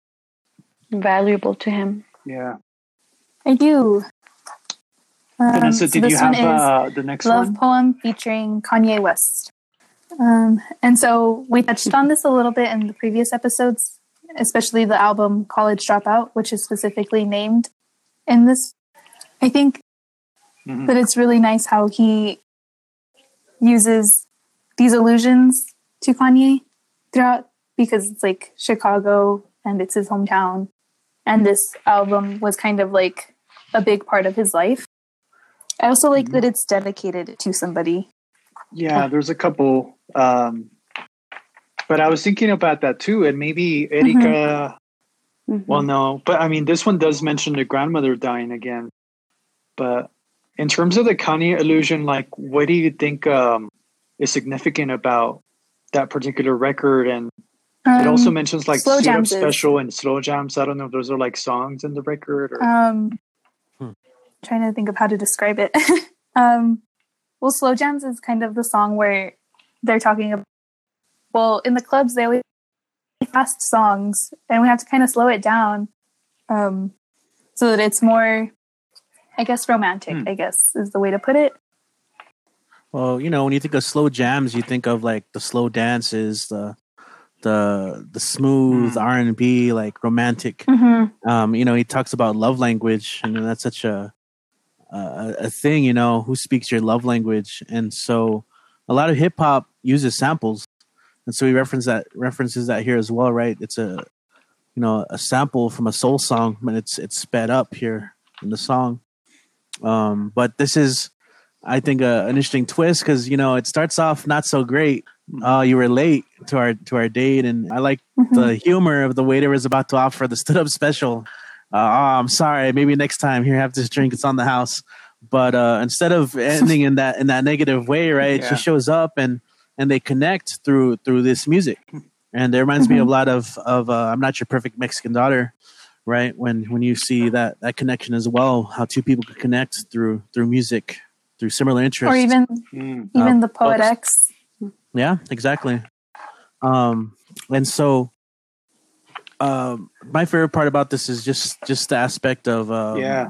Valuable to him. Yeah. I do. Um, Vanessa, so did this you have uh, the next love one? poem featuring Kanye West. Um, and so we touched on this a little bit in the previous episodes, especially the album College Dropout, which is specifically named in this. I think Mhm. that it's really nice how he uses these allusions to Kanye throughout because it's like Chicago and it's his hometown. And this album was kind of like a big part of his life. I also like that it's dedicated to somebody. Yeah, there's a couple. Um, but I was thinking about that too, and maybe Erika. Mhm. Well, no, but I mean, this one does mention the grandmother dying again. But in terms of the Kanye illusion, like, what do you think um, is significant about that particular record? And it also Um, mentions like Slow Jams Special and Slow Jams. I don't know if those are like songs in the record or. Um, Hmm. Trying to think of how to describe it. um, well, slow jams is kind of the song where they're talking about. Well, in the clubs, they always fast songs, and we have to kind of slow it down, um, so that it's more, I guess, romantic. Hmm. I guess is the way to put it. Well, you know, when you think of slow jams, you think of like the slow dances, the the the smooth Mm. R and B, like romantic. Mm-hmm. Um, you know, he talks about love language, and that's such a a, a thing. You know, who speaks your love language? And so, a lot of hip hop uses samples, and so he references that references that here as well, right? It's a you know a sample from a soul song, but it's it's sped up here in the song. Um, but this is, I think, a, an interesting twist because you know it starts off not so great. Uh, you were late to our to our date, and I like Mm-hmm. the humor of the waiter was about to offer the stood up special. Uh, oh, I'm sorry. Maybe next time. Here, have this drink. It's on the house. But uh, instead of ending in that in that negative way, right? Yeah. She shows up and and they connect through through this music, and it reminds me Mhm. of a lot of of uh, I'm not your perfect Mexican daughter, right? When when you see that that connection as well, how two people could connect through through music, through similar interests, Or even Mm. even Uh, the Poet X. yeah, exactly. Um, and so, um, my favorite part about this is just just the aspect of um, yeah.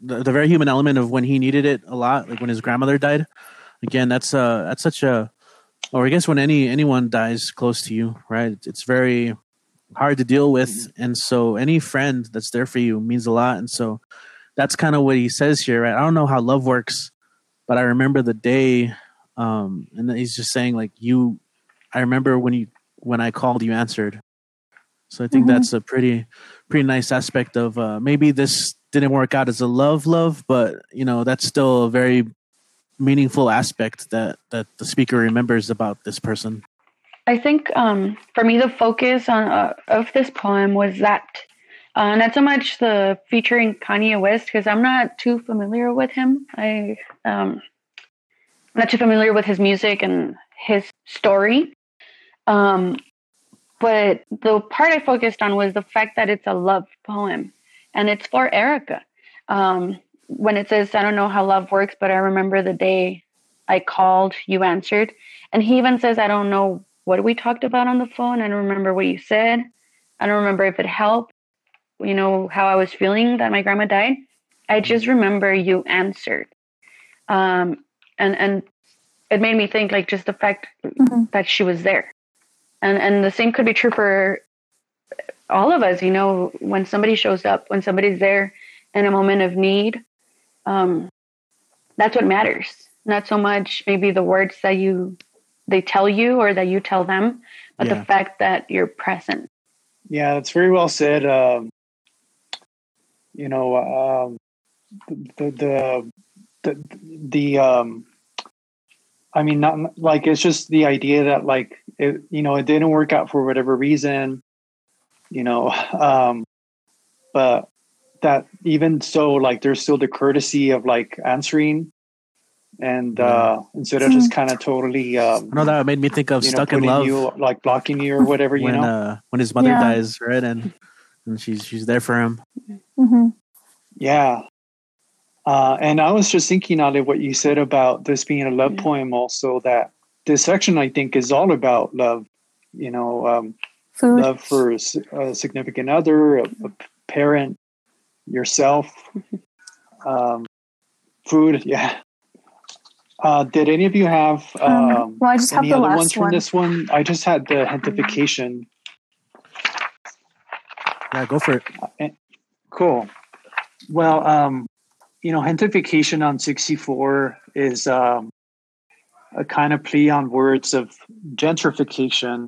the, the very human element of when he needed it a lot, like when his grandmother died. Again, that's uh that's such a, or I guess when any anyone dies close to you, right? It's, very hard to deal with, and so any friend that's there for you means a lot, and so that's kind of what he says here, right? I don't know how love works, but I remember the day, um, and he's just saying like you, I remember when you when I called, you answered. So I think Mhm. that's a pretty pretty nice aspect of uh, maybe this didn't work out as a love love, but you know that's still a very meaningful aspect that that the speaker remembers about this person. I think um, for me, the focus on uh, of this poem was that uh, not so much the featuring Kanye West because I'm not too familiar with him. I um, I'm not too familiar with his music and his story. Um, but the part I focused on was the fact that it's a love poem and it's for Erica. Um, when it says, I don't know how love works, but I remember the day I called, you answered. And he even says, I don't know what we talked about on the phone. I don't remember what you said. I don't remember if it helped, you know, how I was feeling that my grandma died. I just remember you answered. Um, and, and it made me think like just the fact Mhm. that she was there. And, and the same could be true for all of us, you know, when somebody shows up, when somebody's there in a moment of need, um, that's what matters. Not so much maybe the words that you they tell you or that you tell them, but Yeah. the fact that you're present. Yeah, that's very well said. Um, you know, um, the the the the um, I mean, not like it's just the idea that like it, you know, it didn't work out for whatever reason, you know, um, but that even so, like there's still the courtesy of like answering, and uh, instead of just kind of totally, um, I know that made me think of you know, Stuck in Love you like blocking you or whatever, you when know. uh, when his mother Yeah. dies, right? And and she's she's there for him. hmm Yeah. Uh, and I was just thinking on it what you said about this being a love Yeah. poem also that this section I think is all about love. You know, um, Food. love for a significant other, a, a parent, yourself, um, food. Yeah. Uh, did any of you have um, Um, well, I just have any the other last ones from one. this one? I just had the gentefication. Yeah, go for it. Cool. Well, um, you know, gentrification on 64 is um, a kind of play on words of gentrification.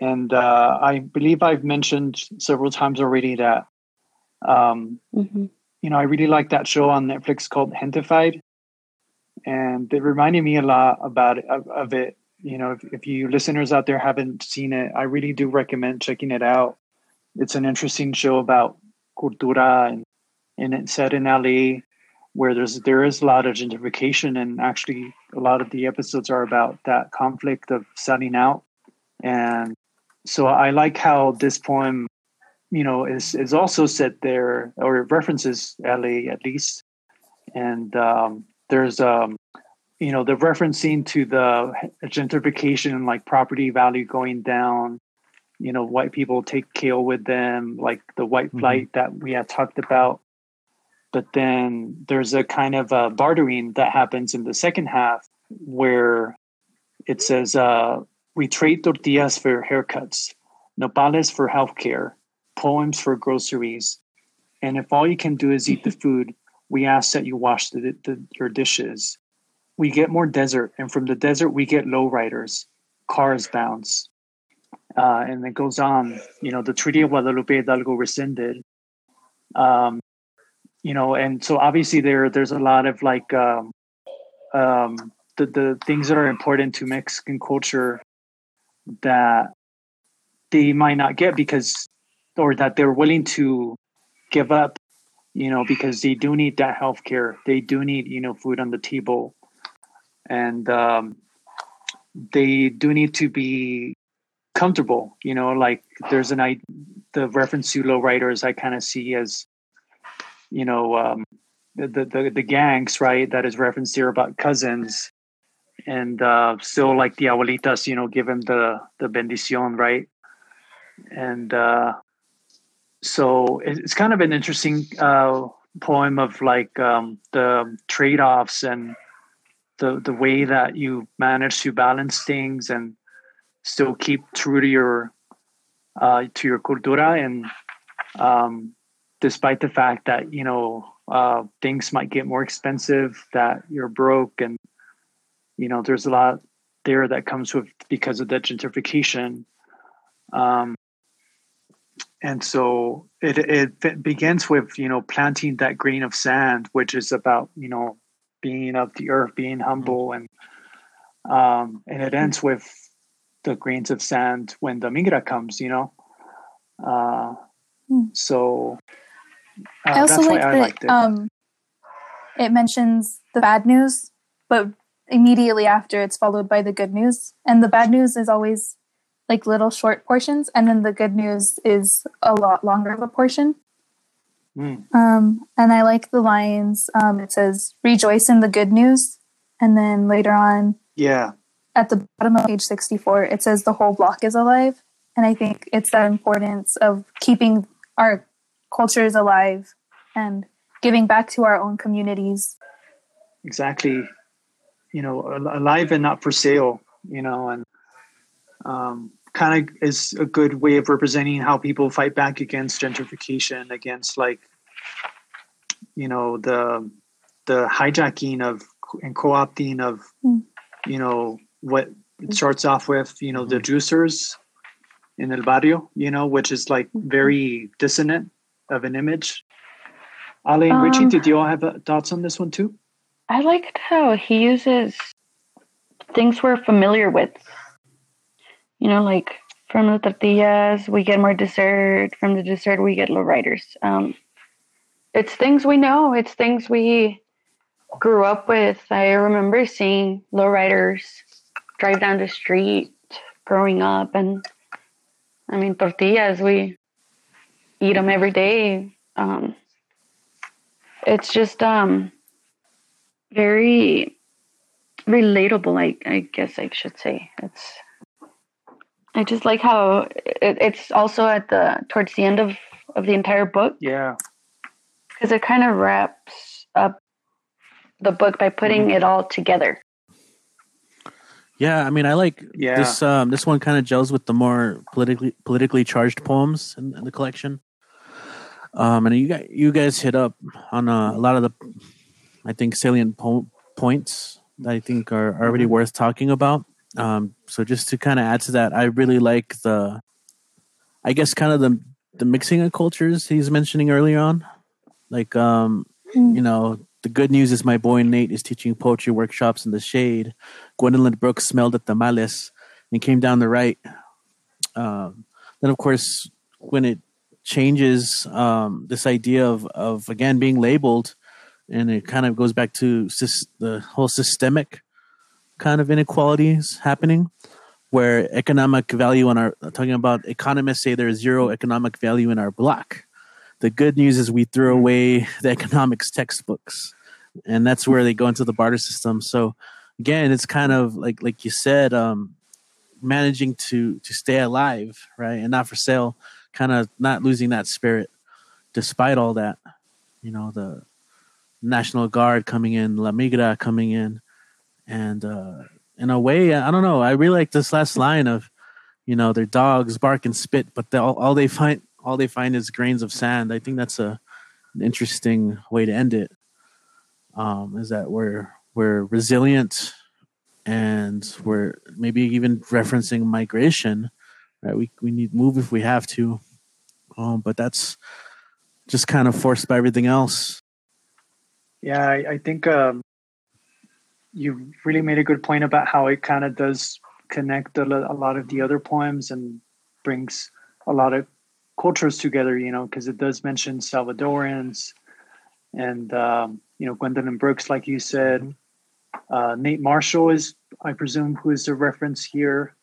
And uh, I believe I've mentioned several times already that, um, Mhm. you know, I really like that show on Netflix called Gentefied. And it reminded me a lot about it, of, of it. You know, if, if you listeners out there haven't seen it, I really do recommend checking it out. It's an interesting show about cultura and, and it's set in LA where there's there is a lot of gentrification and actually a lot of the episodes are about that conflict of selling out. And so I like how this poem, you know, is is also set there or it references LA at least. And um, there's um you know the referencing to the gentrification and like property value going down you know white people take kale with them like the white Mhm. flight that we had talked about but then there's a kind of uh, bartering that happens in the second half where it says uh, we trade tortillas for haircuts nopales for healthcare poems for groceries and if all you can do is eat the food we ask that you wash the, the, your dishes. We get more desert and from the desert we get lowriders cars bounce uh, and it goes on. You know the treaty of guadalupe hidalgo rescinded um, you know and so obviously there there's a lot of like um, um, the, the things that are important to mexican culture that they might not get because or that they're willing to give up you know because they do need that health care they do need you know food on the table. And um, they do need to be comfortable you know like there's an i the reference to low riders i kind of see as you know um, the, the the gangs right that is referenced here about cousins. And uh still like the abuelitas you know give him the the bendición right? And uh so it's kind of an interesting uh poem of like um the trade-offs and the the way that you manage to balance things and still keep true to your uh, to your cultura and um, despite the fact that you know uh, things might get more expensive that you're broke and you know there's a lot there that comes with because of that gentrification um, and so it, it begins with you know planting that grain of sand which is about you know being of the earth, being humble, and um, and it ends with the grains of sand when the migra comes. You know, uh, Hmm. so uh, I also like I that it. um, it mentions the bad news, but immediately after it's followed by the good news. And the bad news is always like little short portions, and then the good news is a lot longer of a portion. Mm. Um, and I like the lines. Um, it says, rejoice in the good news. And then later on, yeah, at the bottom of page 64, it says the whole block is alive. And I think it's that importance of keeping our cultures alive and giving back to our own communities. exactly. You know, alive and not for sale. You know, and um, kind of is a good way of representing how people fight back against gentrification, against like, you know, the the hijacking of and co-opting of, Mm. you know, what it starts off with, you know, the juicers in el barrio, you know, which is like very dissonant of an image. Ali and Richie, Um, did you all have uh, thoughts on this one too? I liked how he uses things we're familiar with. You know, like from the tortillas, we get more dessert. From the dessert, we get lowriders. Um, it's things we know. It's things we grew up with. I remember seeing lowriders drive down the street growing up, and I mean tortillas. We eat them every day. Um, it's just um, very relatable. I I guess I should say it's. I just like how it, it's also at the towards the end of of the entire book. Yeah, because it kind of wraps up the book by putting mm-hmm. it all together. Yeah, I mean, I like yeah. this. Um, this one kind of gels with the more politically politically charged poems in, in the collection. Um, and you guys, you guys hit up on uh, a lot of the, I think, salient po- points that I think are already mm-hmm. worth talking about. Um, so just to kind of add to that, I really like the, I guess, kind of the the mixing of cultures he's mentioning earlier on, like um, mm. you know, the good news is my boy Nate is teaching poetry workshops in the shade. Gwendolyn Brooks smelled at the tamales and came down the right. Um, then, of course, when it changes um, this idea of, of again being labeled, and it kind of goes back to the whole systemic kind of inequalities happening, where economic value in our talking about economists say there's zero economic value in our block. The good news is we threw away the economics textbooks and that's where they go into the barter system. So again, it's kind of like like you said, um, managing to to stay alive, right, and not for sale. Kind of not losing that spirit, despite all that. You know, the National Guard coming in, La Migra coming in, and uh, in a way, I don't know. I really like this last line of, you know, their dogs bark and spit, but all, all they find all they find is grains of sand. I think that's a an interesting way to end it um, is that we're we're resilient and we're maybe even referencing migration right? We, we need move if we have to. Um, but that's just kind of forced by everything else. Yeah i, I think um, you really made a good point about how it kind of does connect a, a lot of the other poems and brings a lot of cultures together you know because it does mention salvadorans and um, you know, Gwendolyn Brooks, like you said. Mm-hmm. Uh, Nate Marshall is, I presume, who is the reference here,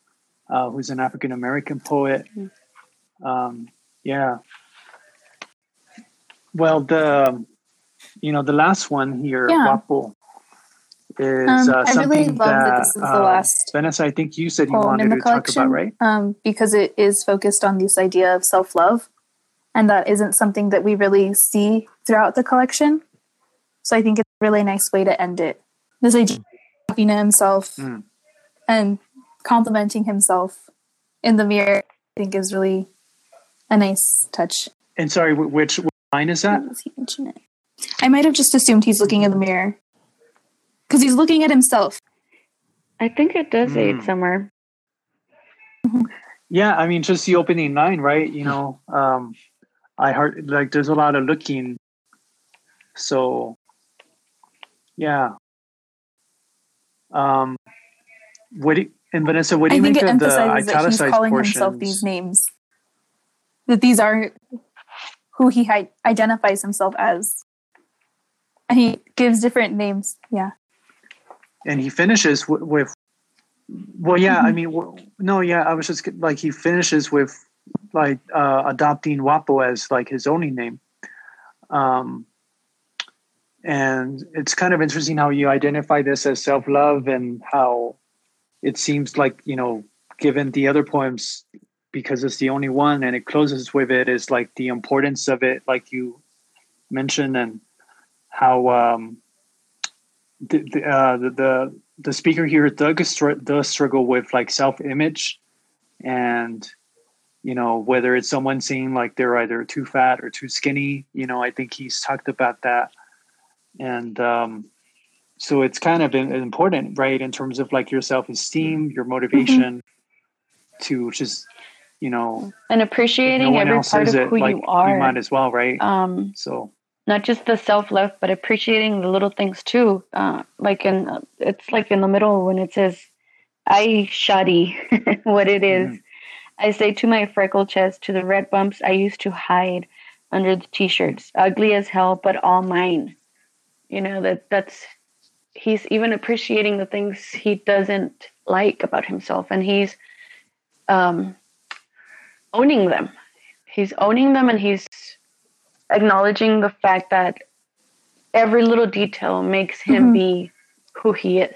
uh, who's an African American poet. Mm-hmm. Um, yeah. Well, the you know the last one here, yeah. Guapo, is um, uh, something I really love that, that this is the uh, last. Vanessa, I think you said you wanted to talk about, right? Um, because it is focused on this idea of self love, and that isn't something that we really see throughout the collection. So I think it's a really nice way to end it. This idea of talking to himself mm. and complimenting himself in the mirror, I think is really a nice touch. And sorry, which, which line is that? He mention it? I might have just assumed he's looking in the mirror because he's looking at himself. I think it does mm. aid somewhere. Mm-hmm. Yeah, I mean, just the opening line, right? You know, um, I heard like there's a lot of looking. So yeah. Um, what do you, and Vanessa, what do you think make it of the italicized that he's calling portions? himself these names? That these are who he hi- identifies himself as, and he gives different names. Yeah. And he finishes w- with, well, yeah. Mm-hmm. I mean, w- no, yeah. I was just like he finishes with like uh, adopting Guapo as like his only name. Um, and it's kind of interesting how you identify this as self love and how it seems like, you know, given the other poems, because it's the only one and it closes with it, is like the importance of it, like you mentioned, and how um, the, the, uh, the, the, the speaker here does, does struggle with like self image and you know whether it's someone seeing like they're either too fat or too skinny you know i think he's talked about that and um, so it's kind of important right in terms of like your self-esteem your motivation mm-hmm. to just you know and appreciating no every part of who like, you are you might as well right um so not just the self-love but appreciating the little things too uh, like in it's like in the middle when it says i shoddy what it is. Mm-hmm. I say to my freckled chest to the red bumps i used to hide under the t-shirts. Ugly as hell but all mine. You know that that's he's even appreciating the things he doesn't like about himself and he's um, owning them. He's owning them and he's acknowledging the fact that every little detail makes him mm-hmm. be who he is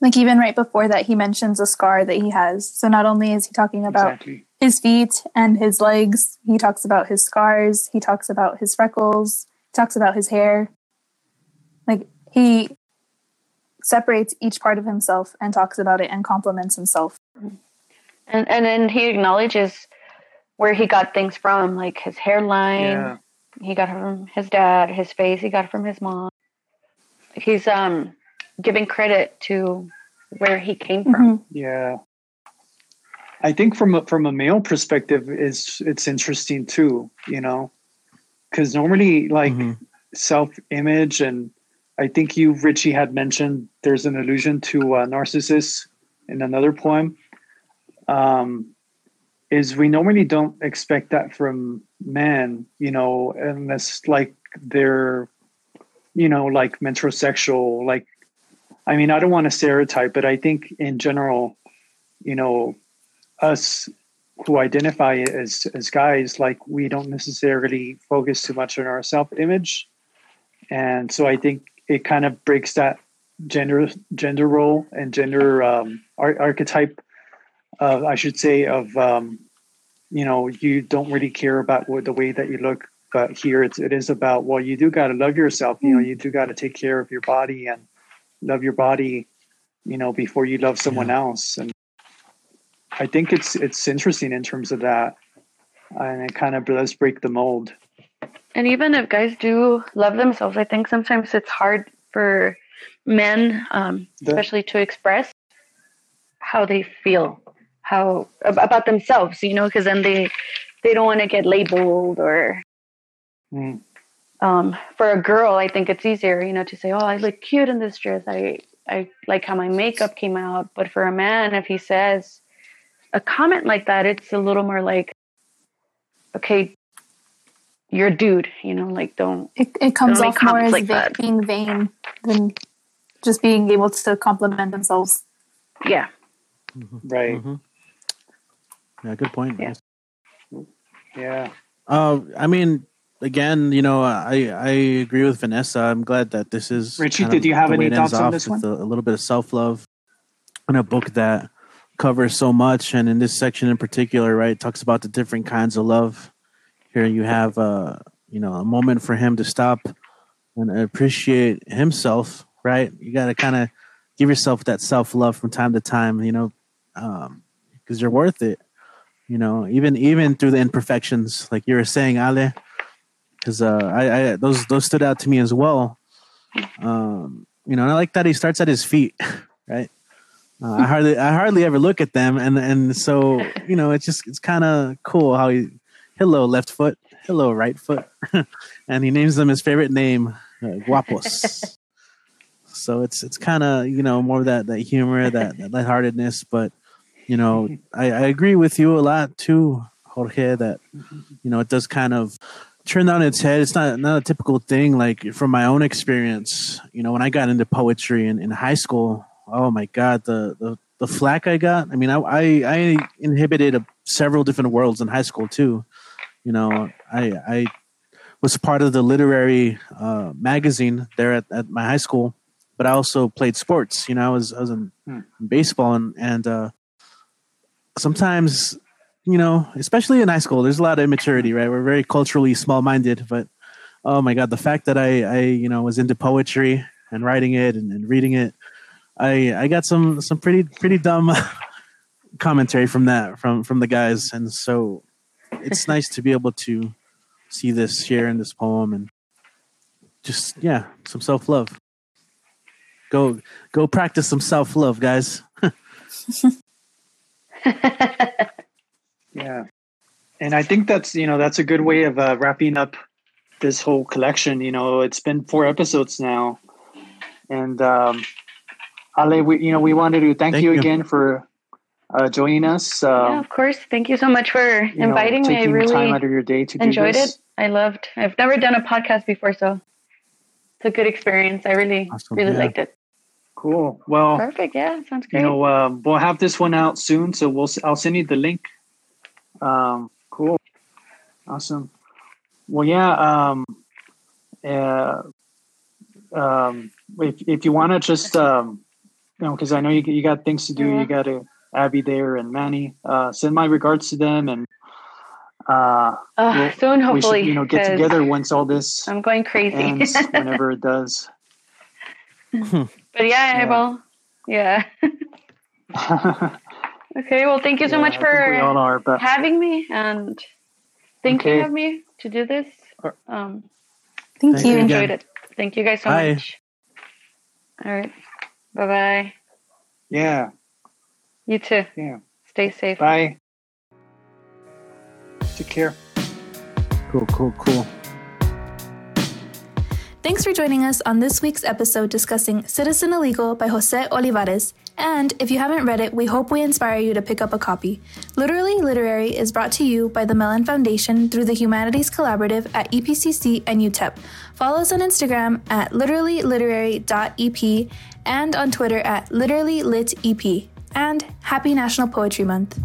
Like even right before that, he mentions a scar that he has. So not only is he talking about Exactly. his feet and his legs, he talks about his scars, he talks about his freckles, he talks about his hair. Like he separates each part of himself and talks about it and compliments himself. And and then he acknowledges where he got things from, like his hairline. Yeah. He got it from his dad. His face, he got it from his mom. He's um giving credit to where he came from. Mhm. Yeah. I think from a, from a male perspective is it's interesting too, you know, because normally like Mhm. self image and I think you Richie had mentioned there's an allusion to uh, Narcissus in another poem. Um, is we normally don't expect that from men, you know, unless like they're, you know, like metrosexual. Like, I mean, I don't want to stereotype, but I think in general, you know, us who identify as as guys, like we don't necessarily focus too much on our self image, and so I think it kind of breaks that gender gender role and gender um, ar- archetype uh, I should say, of um, you know, you don't really care about what the way that you look, but here it's it is about well, you do got to love yourself. You know, you do got to take care of your body and love your body, you know, before you love someone else. And I think it's it's interesting in terms of that, and it kind of does break the mold. And even if guys do love themselves, I think sometimes it's hard for men, um, The- especially to express how they feel, how ab- about themselves. You know, because then they they don't want to get labeled or. Mm. Um, for a girl, I think it's easier, you know, to say, "Oh, I look cute in this dress. I I like how my makeup came out." But for a man, if he says a comment like that, it's a little more like, "Okay, you're a dude," you know, like don't It, it comes Don't make off more as like va- that. being vain than just being able to compliment themselves. yeah. Right? Mhm. Yeah, good point. Yeah. Yeah. Uh, I mean, again, you know, I I agree with Vanessa. I'm glad that this is. Richie, did you have any thoughts on this one? A, a little bit of self love in a book that covers so much, and in this section in particular, right, talks about the different kinds of love. Here you have, uh, you know, a moment for him to stop and appreciate himself. Right, you got to kind of give yourself that self love from time to time. You know, because you're worth it you know even even through the imperfections like you were saying ale because uh I, I those those stood out to me as well. Um you know and i like that he starts at his feet right? Uh, i hardly i hardly ever look at them and and so you know it's just it's kind of cool how he hello left foot. Hello right foot. And he names them his favorite name uh, guapos. So it's it's kind of you know more of that that humor that, that lightheartedness but you know I, I agree with you a lot too jorge that you know it does kind of turn on its head it's not not a typical thing like from my own experience you know when i got into poetry in, in high school oh my god the the, the flack i got i mean i i, I inhibited a, several different worlds in high school too you know i i was part of the literary uh, magazine there at, at my high school but i also played sports you know i was i was in, Hmm. in baseball and and uh sometimes you know especially in high school there's a lot of immaturity right? We're very culturally small-minded but oh my god the fact that i i you know was into poetry and writing it and, and reading it i i got some some pretty pretty dumb commentary from that from from the guys. And so it's nice to be able to see this here in this poem and just yeah some self-love. Go go practice some self-love guys Yeah. And I think that's, you know, that's a good way of uh, wrapping up this whole collection. You know, it's been four episodes now. And, um, Ale, we, you know, we wanted to thank, Thank you, you. again for uh, joining us. yeah, Um, of course. Thank you so much for you know, inviting me. I taking time really out of your day to enjoyed do it. I loved. I've never done a podcast before, so it's a good experience. I really, Awesome, really yeah. liked it. Cool. Well, Perfect. Yeah, sounds you know, um, we'll have this one out soon, so we'll. I'll send you the link. Um, cool. Awesome. Well, yeah. Um, uh, um, if if you want to just um, you know, because I know you you got things to do. Yeah. You got to Abby there and Manny. Uh, send my regards to them, and uh, Uh, Well, soon, hopefully. should you know get together once all this I'm going crazy. ends, whenever it does. but yeah, I Yeah. will. Yeah. Okay. Well, thank you so Yeah, much I all for are, but having me and thinking Okay. of me to do this. Um, Thank Thank you you. enjoyed it. Thank you guys so Bye. much. All right. Bye bye. yeah, You too. yeah. Stay safe. Bye. Take care. Cool, cool, cool. Thanks for joining us on this week's episode discussing Citizen Illegal by Jose Olivarez. And if you haven't read it, we hope we inspire you to pick up a copy. Literally Literary is brought to you by the Mellon Foundation through the Humanities Collaborative at EPCC and UTEP. Follow us on Instagram at literallyliterary.ep and on Twitter at literallylitep. And happy National Poetry Month.